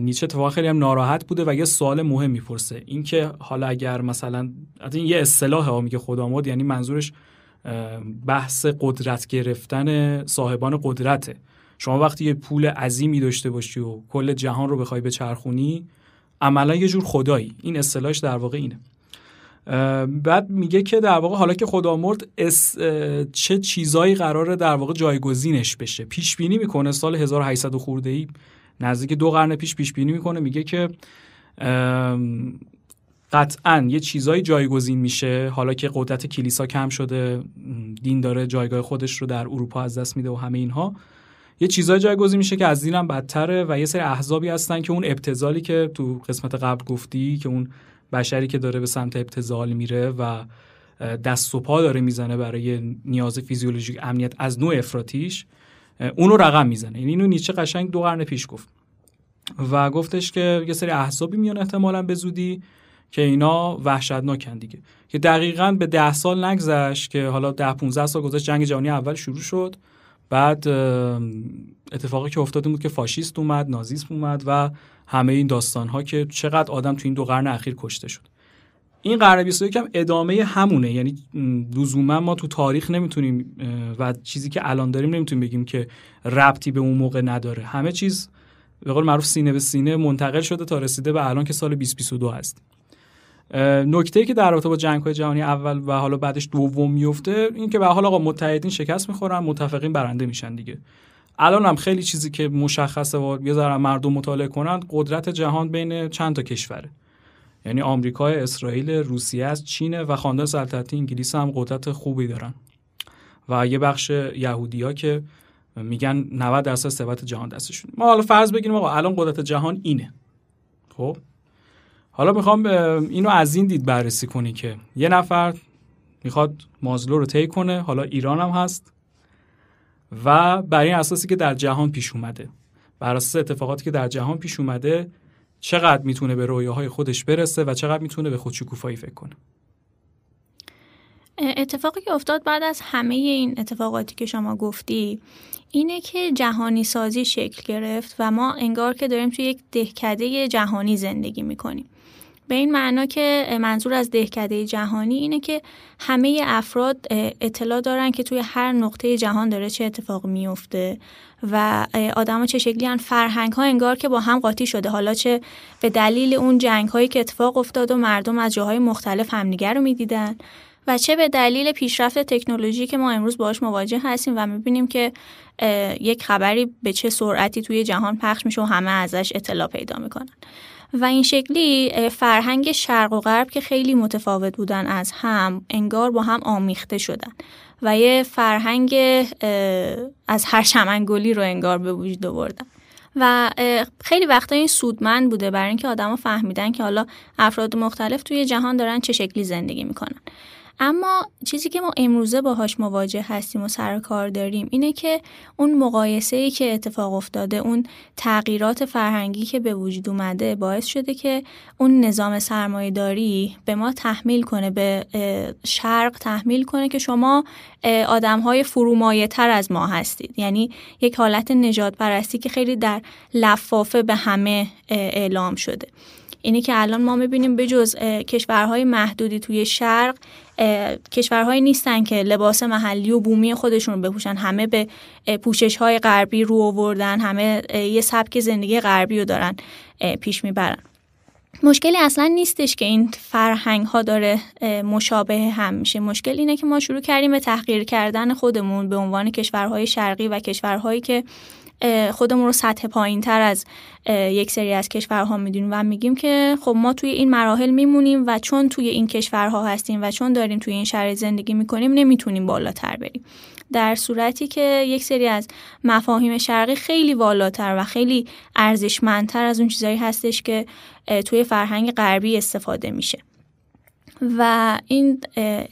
نیچه اتفاقا خیلی هم ناراحت بوده و یه سوال مهم می‌پرسه. اینکه حالا اگر مثلا این یه اصطلاح ها میگه خدامود یعنی منظورش بحث قدرت گرفتن صاحبان قدرته. شما وقتی یه پول عظیمی داشته باشی و کل جهان رو بخوای به چرخونی عملا یه جور خدایی. این اصطلاحش در واقع اینه. بعد میگه که در واقع حالا که خدا مرد چه چیزایی قراره در واقع جایگزینش بشه. پیش بینی می‌کنه سال 1800 خورده ای نزدیک دو قرن پیش پیش بینی می‌کنه میگه که قطعا یه چیزایی جایگزین میشه. حالا که قدرت کلیسا کم شده دین داره جایگاه خودش رو در اروپا از دست میده و همه اینها. یه چیزای جایگزین میشه که از دینم بدتره و یه سری احزابی هستن که اون ابتزالی که تو قسمت قبل گفتی که اون بشری که داره به سمت ابتزال میره و دست و پا داره می‌زنه برای نیاز فیزیولوژیک امنیت از نوع افراتیش اونو رقم می‌زنه. یعنی اینو نیچه قشنگ دو قرن پیش گفت. و گفتش که یه سری احزابی میان احتمالا به زودی که اینا وحشتناکن دیگه. که دقیقا به ده سال نگذشت که حالا ده 15 سال گذشت جنگ جهانی اول شروع شد. بعد اتفاقی که افتاده بود که فاشیست اومد نازیسم اومد و همه این داستان ها که چقدر آدم تو این دو قرن اخیر کشته شد. این قرن 21 هم ادامه همونه. یعنی لزوما ما تو تاریخ نمی‌تونیم و چیزی که الان داریم نمی‌تونیم بگیم که ربطی به اون موقع نداره. همه چیز به قول معروف سینه به سینه منتقل شده تا رسیده به الان که سال 2022 هست. نکته که در رابطه با جنگ های جهانی اول و حالا بعدش دوم میفته این که به حال آقا متحدین شکست می‌خورن متفقین برنده میشن دیگه. الان هم خیلی چیزی که مشخصه و یه مردم مطالعه کنند قدرت جهان بین چند تا کشوره یعنی آمریکا، اسرائیل، روسیه از چین و خاندان سلطنتی انگلیس هم قدرت خوبی دارن. و یه بخش یهودیا که میگن 90 درصد ثروت جهان دستشون. ما حالا فرض بگیریم آقا الان قدرت جهان اینه. خب؟ حالا می‌خوام اینو از این دید بررسی کنی که یه نفر می‌خواد مازلو رو طی کنه حالا ایران هم هست و بر این اساسی که در جهان پیش اومده. بر اساس اتفاقاتی که در جهان پیش اومده چقدر می‌تونه به رویاهای خودش برسه و چقدر می‌تونه به خودشکوفایی فکر کنه؟ اتفاقی که افتاد بعد از همه این اتفاقاتی که شما گفتی اینه که جهانی سازی شکل گرفت و ما انگار که داریم توی یک دهکده جهانی زندگی می‌کنیم. به این معنا که منظور از دهکده جهانی اینه که همه افراد اطلاع دارن که توی هر نقطه جهان داره چه اتفاق میفته و آدما چه شکلی هن. فرهنگ ها انگار که با هم قاطی شده. حالا چه به دلیل اون جنگ هایی که اتفاق افتاد و مردم از جاهای مختلف همدیگر رو می‌دیدن و چه به دلیل پیشرفت تکنولوژی که ما امروز باهاش مواجه هستیم و می‌بینیم که یک خبری به چه سرعتی توی جهان پخش میشه و همه ازش اطلاع پیدا می‌کنن. و این شکلی فرهنگ شرق و غرب که خیلی متفاوت بودن از هم انگار با هم آمیخته شدن. و یه فرهنگ از هر شمنگلی رو انگار به وجود آوردن. و خیلی وقتا این سودمند بوده برای اینکه آدما فهمیدن که حالا افراد مختلف توی جهان دارن چه شکلی زندگی می‌کنن. اما چیزی که ما امروزه باهاش مواجه هستیم و سر کار داریم اینه که اون مقایسه ای که اتفاق افتاده اون تغییرات فرهنگی که به وجود اومده باعث شده که اون نظام سرمایهداری به ما تحمیل کنه به شرق تحمیل کنه که شما آدم های فرومایه تر از ما هستید. یعنی یک حالت نجات پرستی که خیلی در لفافه به همه اعلام شده. اینی که الان ما می‌بینیم به جز کشورهای محدودی توی شرق کشورهایی نیستن که لباس محلی و بومی خودشون رو بپوشن. همه به پوشش های غربی رو آوردن همه یه سبک زندگی غربی رو دارن پیش می‌برن. مشکلی اصلا نیستش که این فرهنگ ها داره مشابه هم میشه. مشکل اینه که ما شروع کردیم به تحقیر کردن خودمون به عنوان کشورهای شرقی و کشورهایی که خودمون رو سطح پایین تر از یک سری از کشورها می‌دونیم و میگیم که خب ما توی این مراحل میمونیم و چون توی این کشورها هستیم و چون داریم توی این شرایط زندگی می‌کنیم نمی‌تونیم بالاتر بریم. در صورتی که یک سری از مفاهیم شرقی خیلی والاتر و خیلی ارزشمندتر از اون چیزایی هستش که توی فرهنگ غربی استفاده میشه. و این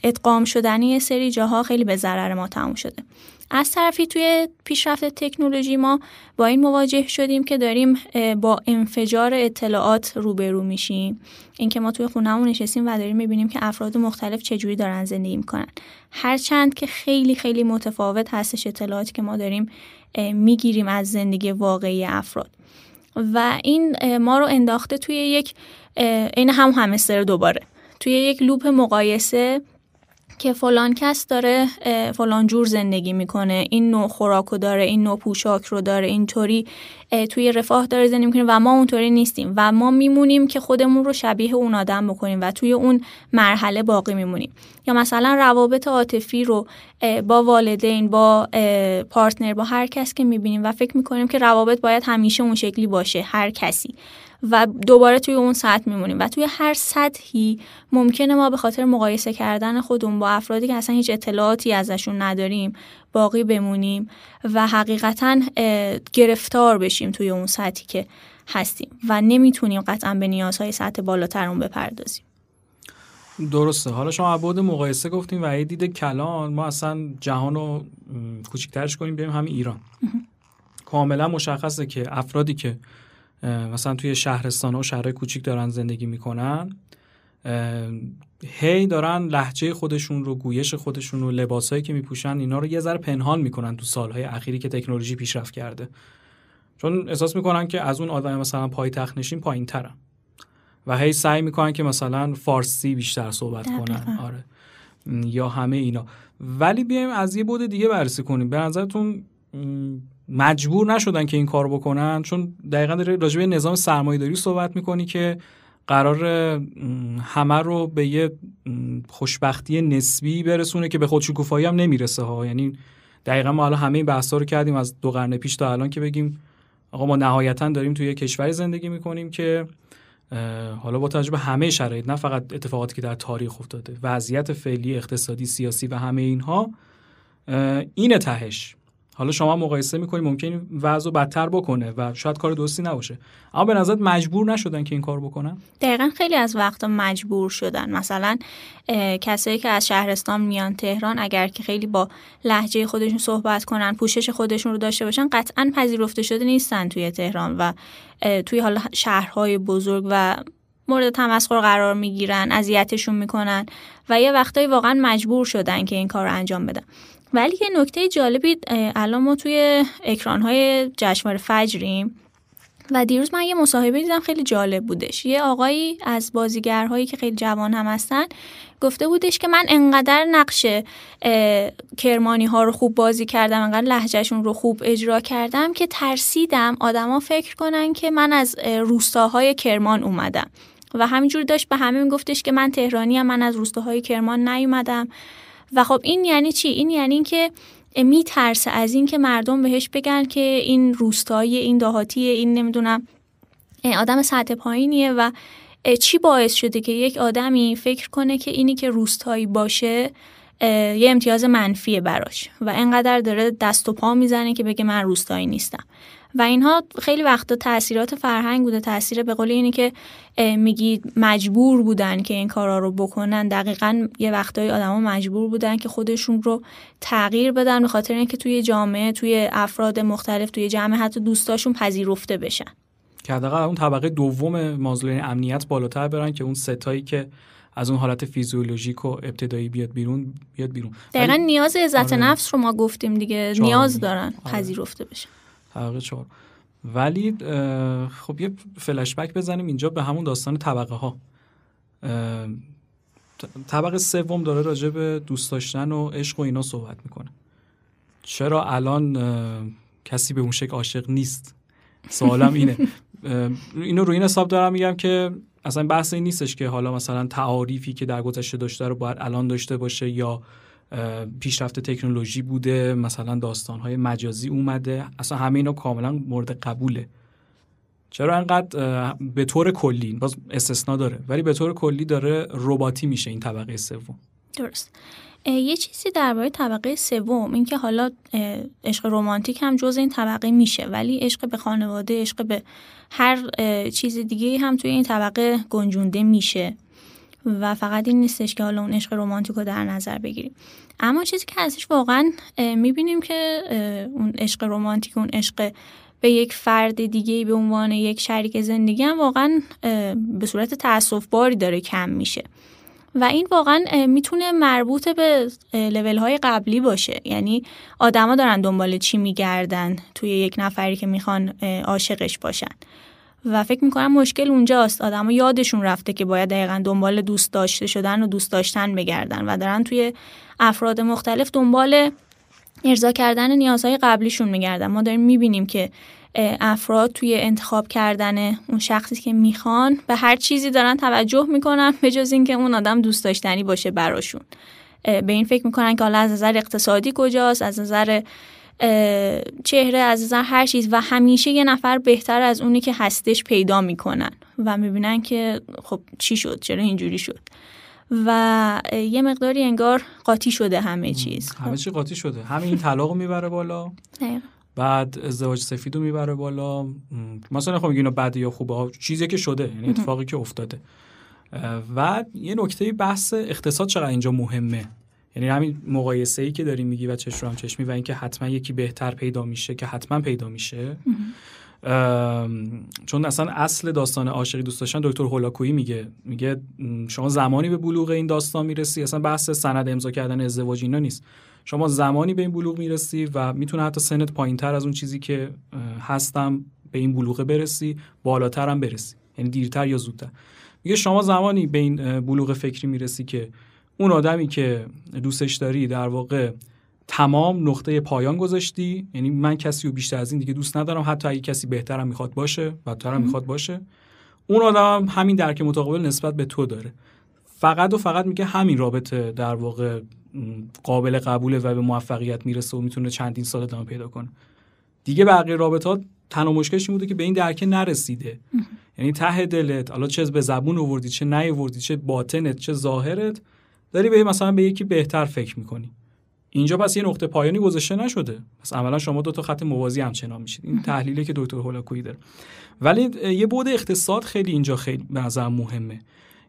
ادغام شدنی سری جاها خیلی به ضرر ما تموم شده. از طرفی توی پیشرفت تکنولوژی ما با این مواجه شدیم که داریم با انفجار اطلاعات روبرو میشیم. اینکه ما توی خونهمون نشستیم و داریم می‌بینیم که افراد مختلف چجوری دارن زندگی می‌کنن. هرچند که خیلی خیلی متفاوت هستش اطلاعاتی که ما داریم می‌گیریم از زندگی واقعی افراد. و این ما رو انداخته توی یک این هم همستر دوباره. توی یک لوپ مقایسه که فلان کس داره فلان جور زندگی می‌کنه این نوع خوراک داره این نوع پوشاک رو داره اینطوری توی رفاه داره زندگی می‌کنه و ما اونطوری نیستیم و ما میمونیم که خودمون رو شبیه اون آدم بکنیم و توی اون مرحله باقی میمونیم. یا مثلا روابط عاطفی رو با والدین با پارتنر با هر کس که می‌بینیم و فکر می‌کنیم که روابط باید همیشه اون شکلی باشه هر کسی. و دوباره توی اون سطح میمونیم. و توی هر سطحی ممکنه ما به خاطر مقایسه کردن خودمون با افرادی که اصلا هیچ اطلاعاتی ازشون نداریم باقی بمونیم و حقیقتا گرفتار بشیم توی اون سطحی که هستیم و نمی‌تونیم قطعا به نیازهای سطح بالاتر اون بپردازیم. درسته. حالا شما عبود مقایسه گفتیم و دید کلان. ما اصلا جهان رو کوچکترش کنیم بریم همین ایران. کاملا مشخصه که افرادی که مثلا توی شهرستان و شهرهای کوچیک دارن زندگی می‌کنن هی دارن لحجه خودشون رو گویش خودشون رو لباسهایی که میپوشن اینا رو یه ذره پنهان می‌کنن تو سالهای اخیری که تکنولوژی پیشرفت کرده. چون احساس می‌کنن که از اون آدم مثلا پای تخت نشین پایین ترن و هی سعی می‌کنن که مثلا فارسی بیشتر صحبت کنن. آره. یا همه اینا. ولی بیایم از یه بود دیگه بررسی کنیم. به نظرتون مجبور نشدن که این کار بکنن چون دقیقا داره راجع به نظام سرمایه‌داری صحبت می‌کنی که قرار همه رو به یه خوشبختی نسبی برسونه که به خودشکوفایی هم نمی‌رسه ها. یعنی دقیقا ما حالا همه این بحثا رو کردیم از دو قرن پیش تا الان که بگیم آقا ما نهایتا داریم توی یه کشوری زندگی می‌کنیم که حالا با توجه به همه شرایط نه فقط اتفاقاتی که در تاریخ افتاده وضعیت فعلی اقتصادی سیاسی و همه اینها این تهش. حالا شما مقایسه می‌کنید ممکن وضع بدتر بکنه و شاید کار درستی نباشه. اما به نظر مجبور نشدن که این کار بکنن؟ دقیقا خیلی از وقتا مجبور شدن. مثلا کسایی که از شهرستان میان تهران اگر که خیلی با لحجه خودشون صحبت کنن پوشش خودشون رو داشته باشن قطعا پذیرفته شده نیستن توی تهران و توی حالا شهرهای بزرگ و مورد تمسخر قرار می‌گیرن اذیتشون می‌کنن و یه وقتایی واقعا مجبور شدن که این کار رو انجام بدن. ولی یه نکته جالبی الان ما توی اکرانهای جشنواره فجریم و دیروز من یه مصاحبه دیدم خیلی جالب بودش. یه آقایی از بازیگرهایی که خیلی جوان هم هستن گفته بودش که من انقدر نقش کرمانی ها رو خوب بازی کردم انقدر لحجهشون رو خوب اجرا کردم که ترسیدم آدما فکر کنن که من از روستاهای کرمان اومدم. و همینجور داشت به همه میگفتش که من تهرانی هم من از روستاهای کرمان نیومدم. و خب این یعنی چی؟ این یعنی اینکه میترسه از اینکه مردم بهش بگن که این روستایی این دهاتی این نمی‌دونم آدم سطح پایینیه و چی باعث شده که یک آدمی فکر کنه که اینی که روستایی باشه یه امتیاز منفیه براش و انقدر داره دست و پا می‌زنه که بگه من روستایی نیستم. و اینها خیلی وقتا تاثیرات فرهنگ بوده. تاثیر به قول اینی که میگید مجبور بودن که این کارا رو بکنن. دقیقا یه وقتایی آدما مجبور بودن که خودشون رو تغییر بدن به خاطر اینکه توی جامعه توی افراد مختلف توی جمع حتی دوستاشون پذیرفته بشن. که حداقل اون طبقه دوم مازلین امنیت بالاتر برن که اون ستایی که از اون حالت فیزیولوژیک و ابتدایی بیاد بیرون بیاد بیرون. دقیقا نیاز عزت آره. نفس رو ما گفتیم دیگه. نیاز دارن آره. پذیرفته بشن. طبقه چهار. ولی خب یه فلشبک بزنیم اینجا به همون داستان طبقه ها طبقه سوم داره راجع به دوست داشتن و عشق و اینا صحبت می‌کنه. چرا الان کسی به اون شکل عاشق نیست؟ سوالم اینه. اینو روی این حساب دارم میگم که اصلا بحث این نیستش که حالا مثلا تعاریفی که در گذشته داشته رو باید الان داشته باشه یا پیشرفت تکنولوژی بوده مثلا داستانهای مجازی اومده. اصلا همه اینا کاملا مورد قبوله. چرا انقدر به طور کلی باز استثنا داره ولی به طور کلی داره رباتی میشه این طبقه سوم. درست. یه چیزی درباره طبقه سوم اینکه حالا عشق رمانتیک هم جز این طبقه میشه ولی عشق به خانواده عشق به هر چیز دیگه هم توی این طبقه گنجونده میشه. و فقط این نیستش که حالا اون عشق رمانتیک رو در نظر بگیریم. اما چیزی که ازش واقعا می‌بینیم که اون عشق رمانتیک اون عشق به یک فرد دیگه به عنوان یک شریک زندگی هم واقعا به صورت تاسف باری داره کم میشه. و این واقعا می‌تونه مربوط به لول های قبلی باشه. یعنی آدما دارن دنبال چی میگردن توی یک نفری که می‌خوان عاشقش باشن. و فکر می‌کنم مشکل اونجاست. آدما یادشون رفته که باید دقیقا دنبال دوست داشته شدن و دوست داشتن بگردن و دارن توی افراد مختلف دنبال ارضا کردن نیازهای قبلیشون میگردن. ما داریم می‌بینیم که افراد توی انتخاب کردن اون شخصی که می‌خوان به هر چیزی دارن توجه می‌کنن به جز اینکه اون آدم دوست داشتنی باشه براشون. به این فکر می‌کنن که حالا از نظر اقتصادی کجاست از نظر چهره از نظر هر چیز. و همیشه یه نفر بهتر از اونی که هستش پیدا می‌کنن. و می‌بینن که خب چی شد چرا اینجوری شد. و یه مقداری انگار قاطی شده همه چیز. همه چی قاطی شده. همین طلاق می‌بره بالا. بعد ازدواج سفید رو می‌بره بالا. مثلا خب اینو بد یا خوبه ها. چیزی که شده یعنی اتفاقی که افتاده. و یه نکته بحث اقتصاد چقدر اینجا مهمه. یعنی همین مقایسه ای که داری میگی و چشم هم چشمی و اینکه حتما یکی بهتر پیدا میشه که حتما پیدا میشه. چون اصلا اصل داستان عاشقی دوست داشتن دکتر هولاکویی میگه. میگه شما زمانی به بلوغ این داستان می‌رسی؟ اصلا بحث سند امضا کردن ازدواج اینا نیست. شما زمانی به این بلوغ می‌رسی و می‌تونه حتی سنت پایین تر از اون چیزی که هستم به این بلوغه برسی بالاتر هم برسی. یعنی دیرتر یا زودتر. میگه شما زمانی به این بلوغ فکری می‌رسی که اون آدمی که دوستش داری در واقع تمام نقطه پایان گذاشتی یعنی من کسی رو بیشتر از این دیگه دوست ندارم حتی اگه کسی بهترم می‌خواد باشه بدترم می‌خواد باشه. اون آدم همین درک متقابل نسبت به تو داره. فقط و فقط میگه همین رابطه در واقع قابل قبوله و به موفقیت می‌رسه و می‌تونه چندین سال ادامه پیدا کنه. دیگه بقیه رابطات تنها مشکلش بوده که به این درکه نرسیده. یعنی ته دلت حالا چه به زبون آوردی چه نیاوردی چه باطنت چه ظاهرت داری به مثلا به یکی بهتر فکر می‌کنی. اینجا پس یه نقطه پایانی گذاشته نشده. پس عملا شما دو تا خط موازی همچنان میشید. این تحلیلی که دکتر هولاکویی داره. ولی یه بود اقتصاد خیلی اینجا خیلی به نظر مهمه.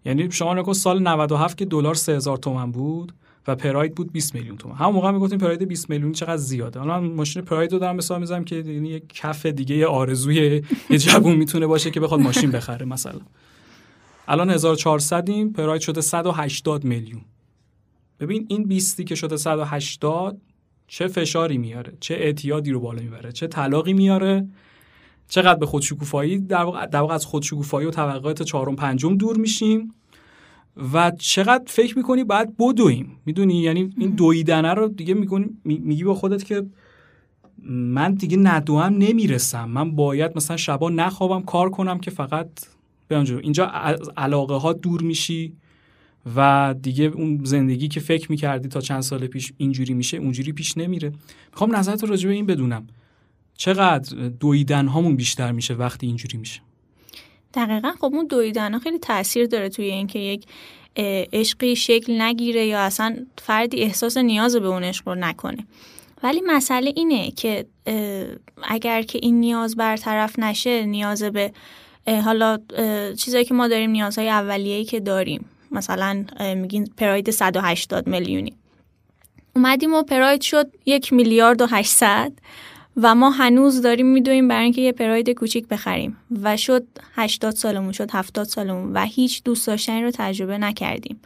یعنی شما نکن سال 97 که دلار 3000 تومان بود و پراید بود 20 میلیون تومان همون موقع می‌گفتیم پراید 20 میلیون چقدر زیاده. حالا من ماشین پراید رو دارم مثال می‌زنم که یعنی یه کف دیگه یه آرزوی یه جوون می‌تونه باشه که بخواد ماشین بخره مثلا. الان 1400 این پراید شده 180 میلیون. ببین این 20 که شده 180 چه فشاری میاره چه اعتیادی رو بالا می‌بره چه طلاقی میاره. چقدر به خودشکوفایی در واقع, در واقع از خودشکوفایی و توقعات چهارم پنجم دور میشیم و چقدر فکر می‌کنی باید بدویم. می‌دونی؟ یعنی این دویدنه رو دیگه میگونی میگی با خودت که من دیگه ندوم نمی‌رسم. من باید مثلا شبا نخوابم کار کنم که فقط اینجا از علاقه ها دور میشی. و دیگه اون زندگی که فکر می‌کردی تا چند سال پیش اینجوری میشه اونجوری پیش نمیره. می‌خوام نظرت راجع به این بدونم. چقدر دویدن هامون بیشتر میشه وقتی اینجوری میشه؟ دقیقا. خب اون دویدن ها خیلی تاثیر داره توی اینکه یک عشقی شکل نگیره یا اصلا فردی احساس نیاز به اون عشق رو نکنه. ولی مسئله اینه که اگر که این نیاز برطرف نشه نیاز به حالا چیزایی که ما داریم نیازهای اولیه‌ای که داریم. مثلا میگین پراید 180 میلیونی. اومدیم و پراید شد یک میلیارد و 800 و ما هنوز داریم میدویم برای اینکه یه پراید کوچیک بخریم و شد 80 سالمون شد 70 سالمون و هیچ دوست داشتنی رو تجربه نکردیم.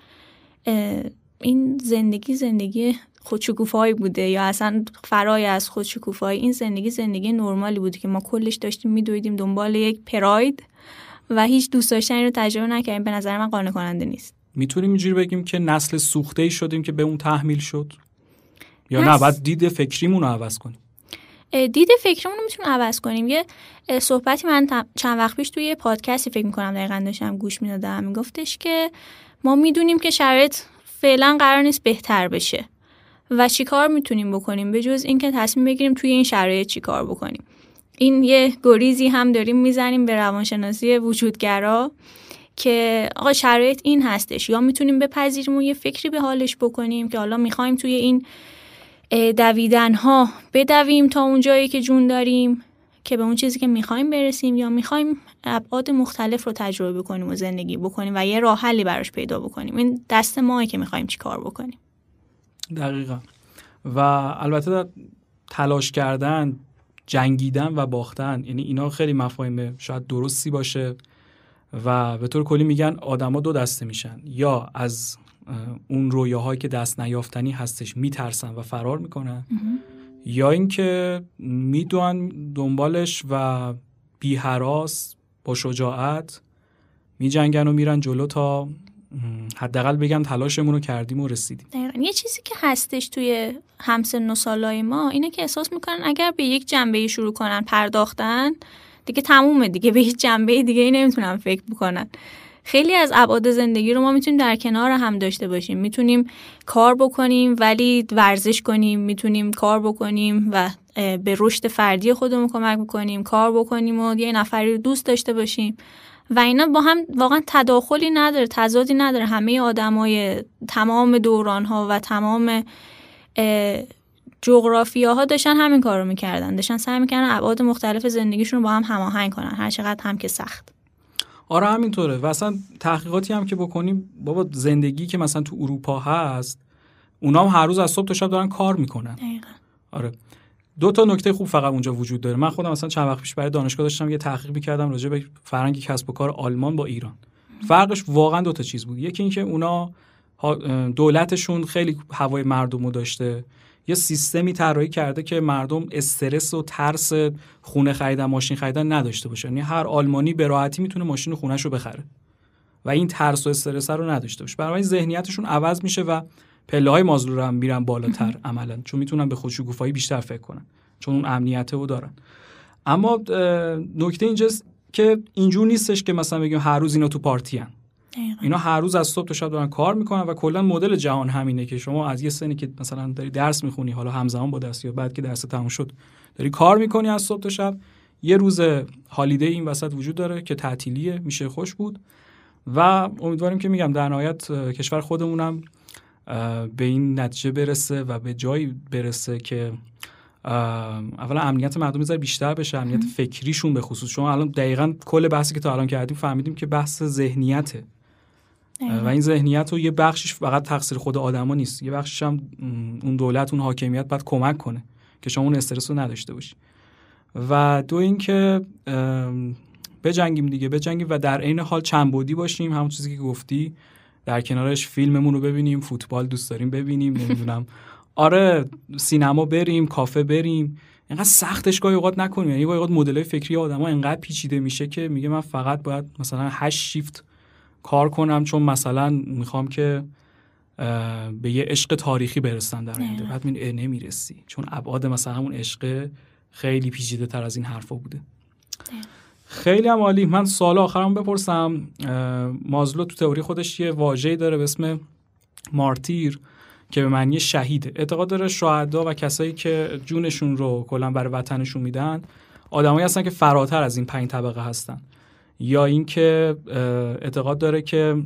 این زندگی زندگی خودشکوفایی بوده یا اصلا فرای از خودشکوفایی؟ این زندگی زندگی نرمالی بوده که ما کلش داشتیم میدویدیم دنبال یک پراید. و هیچ دوست داشتنی رو تجربه نکردیم. به نظر من قانع کننده نیست. می‌تونیم اینجوری بگیم که نسل سوخته ای شدیم که به اون تحمیل شد؟ یا نه بعد دید فکریمون رو عوض کنیم. دید فکرمون رو می‌تونیم عوض کنیم. یه صحبتی من چند وقت پیش توی پادکستی فکر می‌کنم دقیقا داشتم گوش می‌دادم. میگفتش که ما می‌دونیم که شرایط فعلا قرار نیست بهتر بشه. و چیکار می‌تونیم بکنیم؟ به جز اینکه تصمیم بگیریم توی این شرایط چیکار بکنیم. این یه گریزی هم داریم می‌زنیم به روانشناسی وجودگرا که آقا شرایط این هستش. یا می‌تونیم بپذیریم و یه فکری به حالش بکنیم که حالا می‌خوایم توی این دویدن ها بدویم تا اون جایی که جون داریم که به اون چیزی که می‌خوایم برسیم یا می‌خوایم ابعاد مختلف رو تجربه بکنیم و زندگی بکنیم و یه راه حلی براش پیدا بکنیم. این دست ماه که می‌خوایم چی کار بکنیم. دقیقا. و البته تلاش کردن جنگیدن و باختن. یعنی اینا خیلی مفاهیم شاید درستی باشه و به طور کلی میگن آدما دو دسته میشن. یا از اون رویاهایی که دست نیافتنی هستش میترسن و فرار می‌کنن یا اینکه می‌دونن دنبالش و بی با شجاعت میجنگن و میرن جلو تا حداقل بگم تلاشمون رو کردیم و رسیدیم. دقیقا. یه چیزی که هستش توی همسن و سالای ما اینه که احساس می‌کنن اگر به یک جنبه شروع کنن پرداختن دیگه تمومه دیگه. به هیچ جنبه دیگه ای نمی‌تونن فکر بکنن. خیلی از ابعاد زندگی رو ما می‌تونیم در کنار هم داشته باشیم. می‌تونیم کار بکنیم ولی ورزش کنیم. می‌تونیم کار بکنیم و به رشد فردی خودمون کمک بکنیم. کار بکنیم و یه نفری رو دوست داشته باشیم. و اینا با هم واقعا تداخلی نداره تضادی نداره. همه آدمای تمام دوران ها و تمام جغرافیاها داشتن همین کار رو می‌کردن. داشتن سعی می‌کردن ابعاد مختلف زندگیشون رو با هم هماهنگ کنن. هر چقدر هم که سخت. آره همینطوره. و اصلا تحقیقاتی هم که بکنیم بابا زندگی که مثلا تو اروپا هست اونا هم هر روز از صبح تا شب دارن کار می‌کنن. دقیقا. آره. دو تا نکته خوب فقط اونجا وجود داره. من خودم مثلا چند وقت پیش برای دانشگاه داشتم یه تحقیق می‌کردم راجع به فرهنگ کسب و کار آلمان با ایران. فرقش واقعا دو تا چیز بود. یکی اینکه اونا دولتشون خیلی هوای مردم رو داشته. یه سیستمی طراحی کرده که مردم استرس و ترس خونه خریدن ماشین خریدن نداشته باشن. یعنی هر آلمانی به راحتی می‌تونه ماشین خونش رو بخره و این ترس و استرس رو نداشته باشه. برای ذهنیتشون عوض میشه و پله های مازلو رو هم میرن بالاتر عملا چون می‌تونن به خودشگوفایی بیشتر فکر کنن چون اون امنیت رو دارن. اما نکته اینجاست که اینجور نیستش که مثلا بگیم هر روز اینا تو پارتی هن. اینا هر روز از صبح تا شب دارن کار می‌کنن و کلا مدل جهان همینه که شما از یه سنی که مثلا داری درس می‌خونی حالا همزمان با درس یا بعد که درس تموم شد داری کار می‌کنی از صبح تا شب یه روز هالیده این وسط وجود داره که تعطیلیه میشه خوش بود. و امیدواریم که میگم در نهایت کشور خودمونم به این نتیجه برسه و به جایی برسه که اولا امنیت مردم یه بیشتر بشه امنیت فکریشون به خصوص. چون الان دقیقا کل بحثی که تا الان کردیم فهمیدیم که بحث ذهنیته. و این ذهنیت رو یه بخشش فقط تقصیر خود آدما نیست. یه بخشش هم اون دولت اون حاکمیت باید کمک کنه که شما اون استرس رو نداشته باشی. و دو اینکه بجنگیم دیگه بجنگیم و در عین حال چند بودی باشیم. همون چیزی که گفتی. در کنارش فیلممون رو ببینیم فوتبال دوست داریم ببینیم نمی‌دونم. آره سینما بریم کافه بریم. اینقدر سختش گاهی اوقات نکنیم. یعنی گاهی اوقات مدل فکری آدما اینقدر پیچیده میشه که میگه من فقط باید مثلا هشت شیفت کار کنم چون مثلا می‌خوام که به یه عشق تاریخی برسن در آینده بعد می نمی‌رسی. چون ابعاد مثلا همون عشق خیلی پیچیده تر از این حرفا بوده. خیلی هم عالی. من سوال آخرم بپرسم. مازلو تو تئوری خودش یه واژه‌ای داره به اسم مارتیر که به معنی شهیده. اعتقاد داره شهدا و کسایی که جونشون رو کلا برای وطنشون میدن آدمایی هستن که فراتر از این پنج طبقه هستن. یا اینکه اعتقاد داره که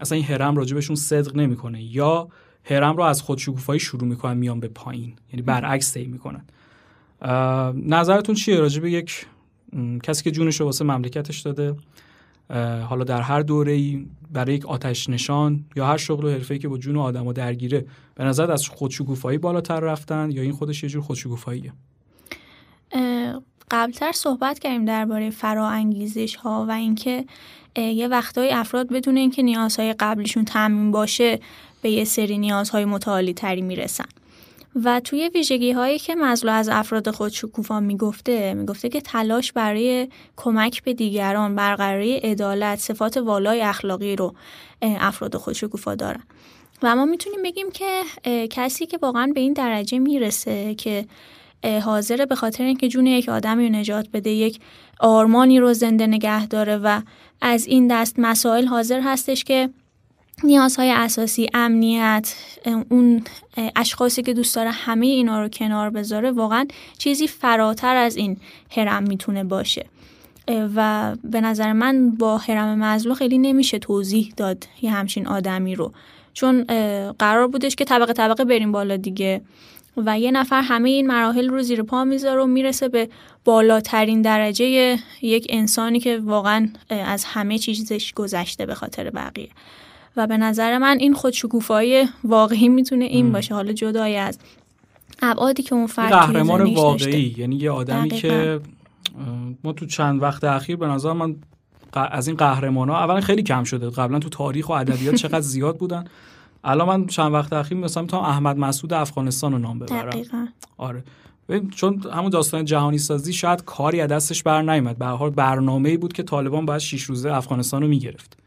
اصلا این هرم راجبشون صدق نمی‌کنه. یا هرم رو از خودشکوفایی شروع می‌کنن میان به پایین. یعنی برعکس طی می‌کنن. نظرتون چیه راجب یک کسی که جونش رو واسه مملکتش داده حالا در هر دوره ای برای یک آتش نشان یا هر شغل و حرفه‌ای که با جون آدم و درگیره به نظر از خودشگوفایی بالاتر رفتن یا این خودش یه جور خودشگوفاییه قبلتر صحبت کردیم درباره فراانگیزش ها و اینکه یه وقتای افراد بدون اینکه نیازهای قبلیشون تامین باشه به یه سری نیازهای متعالی تری می‌رسن. و توی ویژگی هایی که مزلو از افراد خود شکوفا می‌گفته می‌گفته که تلاش برای کمک به دیگران برقراری عدالت صفات والای اخلاقی رو افراد خود شکوفا دارن. و ما می‌تونیم بگیم که کسی که واقعا به این درجه می‌رسه که حاضره به خاطر اینکه جون یک آدمی رو نجات بده یک آرمانی رو زنده نگه داره و از این دست مسائل حاضر هستش که نیازهای اساسی امنیت اون اشخاصی که دوست داره همه اینا رو کنار بذاره واقعا چیزی فراتر از این هرم می‌تونه باشه. و به نظر من با هرم مزلو خیلی نمیشه توضیح داد یه همچین آدمی رو. چون قرار بودش که طبقه طبقه بریم بالا دیگه و یه نفر همه این مراحل رو زیر پا می‌ذاره و می‌رسه به بالاترین درجه یک انسانی که واقعا از همه چیزش گذشته به خاطر بقیه. و به نظر من این خودشکوفایی واقعی می‌تونه این باشه. حالا جدای از ابعادی که اون فرد قهرمان واقعی. یعنی یه آدمی که ما تو چند وقت اخیر به نظر من از این قهرمان ها اولا خیلی کم شده. قبلا تو تاریخ و ادبیات چقدر زیاد بودن. الان من چند وقت اخیر مثلا تا احمد مسعود افغانستان رو نام ببرم. دقیقا. آره. چون همون داستان جهانی سازی شاید کاری از دستش بر نیامد به حال برنامه‌ای بود که طالبان باید شش روزه افغانستان رو می‌گرفت.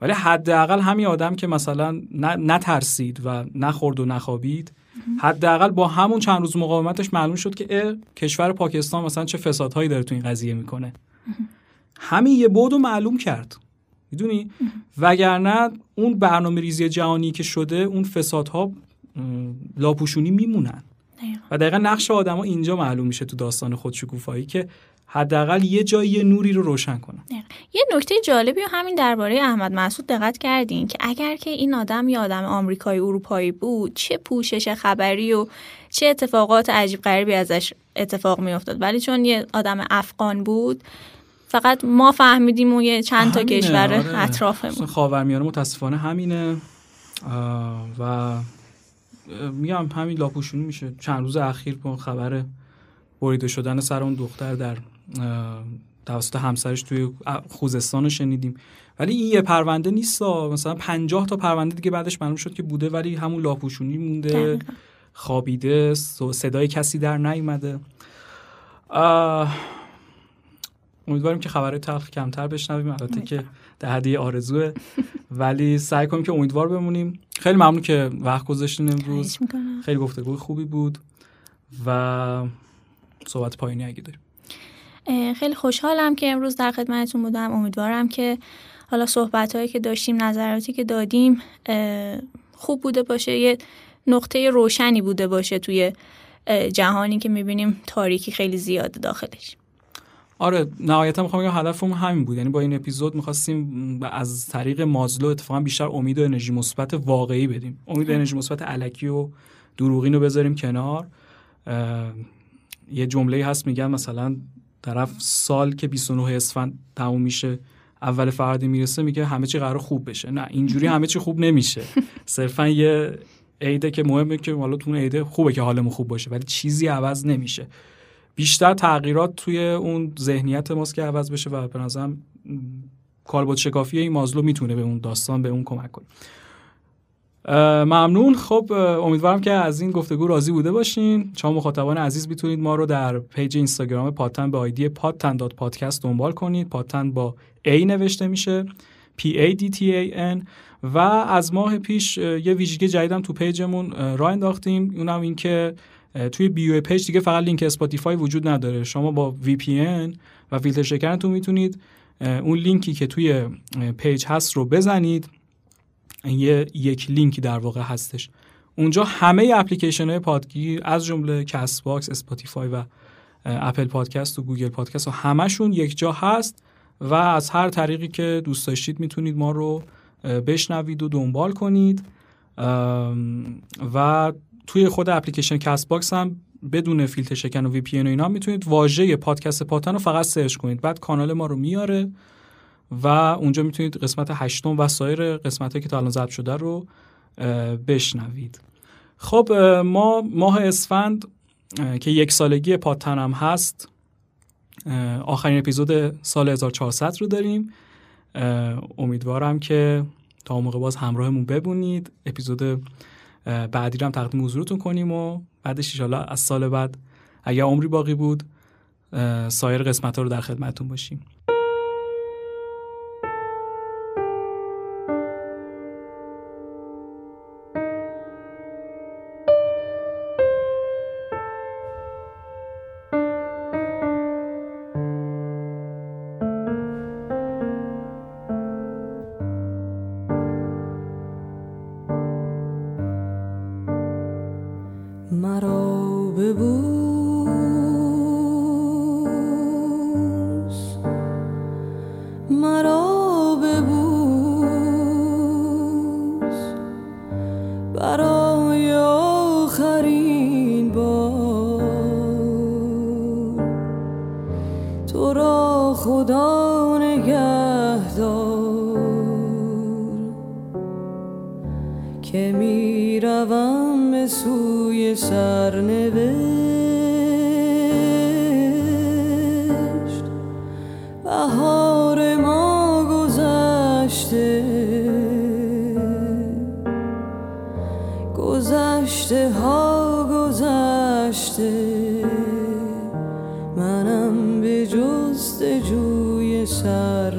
ولی حداقل همین آدم که مثلا نترسید و نخورد و نخوابید حداقل با همون چند روز مقاومتش معلوم شد که کشور پاکستان مثلا چه فسادهایی داره تو این قضیه می‌کنه. همین یه بود معلوم کرد. می‌دونی؟ وگرنه اون برنامه ریزی جهانی که شده اون فسادها لاپوشونی میمونن. و دقیقا نقش آدما اینجا معلوم میشه تو داستان خودشکوفایی که حداقل یه جایی یه نوری رو روشن کنن یه نکته جالبی و همین درباره احمد مسعود دقت کردین که اگر که این آدم یه آدم آمریکایی اروپایی بود چه پوشش خبری و چه اتفاقات عجیب غریبی ازش اتفاق میافتاد. ولی چون یه آدم افغان بود فقط ما فهمیدیم و یه چند تا کشور آره. اطرافمون. خاورمیانه متاسفانه همینه. و میگم همین لاپوشونی میشه. چند روز اخیر با خبر بریده شدن سر اون دختر در توسط همسرش توی خوزستان رو شنیدیم. ولی این یه پرونده نیست مثلا پنجاه تا پرونده دیگه بعدش معلوم شد که بوده ولی همون لاپوشونی مونده خوابیده صدای کسی در نیومده. امیدواریم که خبرهای تلخ کمتر بشنویم. البته که در حدی آرزوه. ولی سعی کنیم که امیدوار بمونیم. خیلی ممنون که وقت گذاشتین امروز. خیلی گفتگوی خوبی بود و صحبت پایینی اگه داریم. خیلی خوشحالم که امروز در خدمتتون بودم. امیدوارم که حالا صحبت هایی که داشتیم نظراتی که دادیم خوب بوده باشه. یه نقطه روشنی بوده باشه توی جهانی که می‌بینیم تاریکی خیلی زیاده داخلش. آره نهایتا می‌خوام بگم هدفمون همین بود. یعنی با این اپیزود می‌خواستیم از طریق مازلو اتفاقا بیشتر امید و انرژی مثبت واقعی بدیم. امید و انرژی مثبت علکی و دروغین رو بذاریم کنار. یه جمله هست میگن مثلا طرف سال که 29 اسفند تموم میشه اول فردی می‌رسه میگه همه چی قرار خوب بشه. نه اینجوری همه چی خوب نمیشه. صرفا یه عیده که مهمه که حالا تو عیده خوبه که حالمون خوب باشه ولی چیزی عوض نمیشه. بیشتر تغییرات توی اون ذهنیت ماست که عوض بشه و به نظرم کالبد شکافی این مازلو می‌تونه به اون داستان به اون کمک کنه. ممنون. خب امیدوارم که از این گفتگو راضی بوده باشین. شما مخاطبان عزیز می‌تونید ما رو در پیج اینستاگرام پادتن به آیدی پادتن dot podcast دنبال کنید. پادتن با A نوشته میشه. P A D T A N. و از ماه پیش یه ویژگی جدیدم تو پیجمون راه انداختیم. اونم این که توی بیو پیج دیگه فقط لینک اسپاتیفای وجود نداره. شما با VPN و فیلتر شکنتون می‌تونید اون لینکی که توی پیج هست رو بزنید. یه یک لینکی در واقع هستش. اونجا همه اپلیکیشن های پادگیر از جمله کست باکس اسپاتیفای و اپل پادکست و گوگل پادکست و همشون یک جا هست و از هر طریقی که دوست داشتید می‌تونید ما رو بشنوید و دنبال کنید. و توی خود اپلیکیشن کست باکس هم بدون فیلتر شکن و VPN و اینا می‌تونید واژه پادکست پادتن رو فقط سرچ کنید. بعد کانال ما رو میاره. و اونجا می‌تونید قسمت هشتم و سایر قسمت که تا الان ضبط شده رو بشنوید. خب ما ماه اسفند که یک سالگی پاتن هم هست آخرین اپیزود سال 1400 رو داریم. امیدوارم که تا موقع باز همراهمون ببونید اپیزود بعدی رو هم تقدیم حضورتون کنیم و بعدش ان از سال بعد اگر عمری باقی بود سایر قسمت ها رو در خدمتتون باشیم. گذشته ها گذشته. منم به جستجوی سرنوشت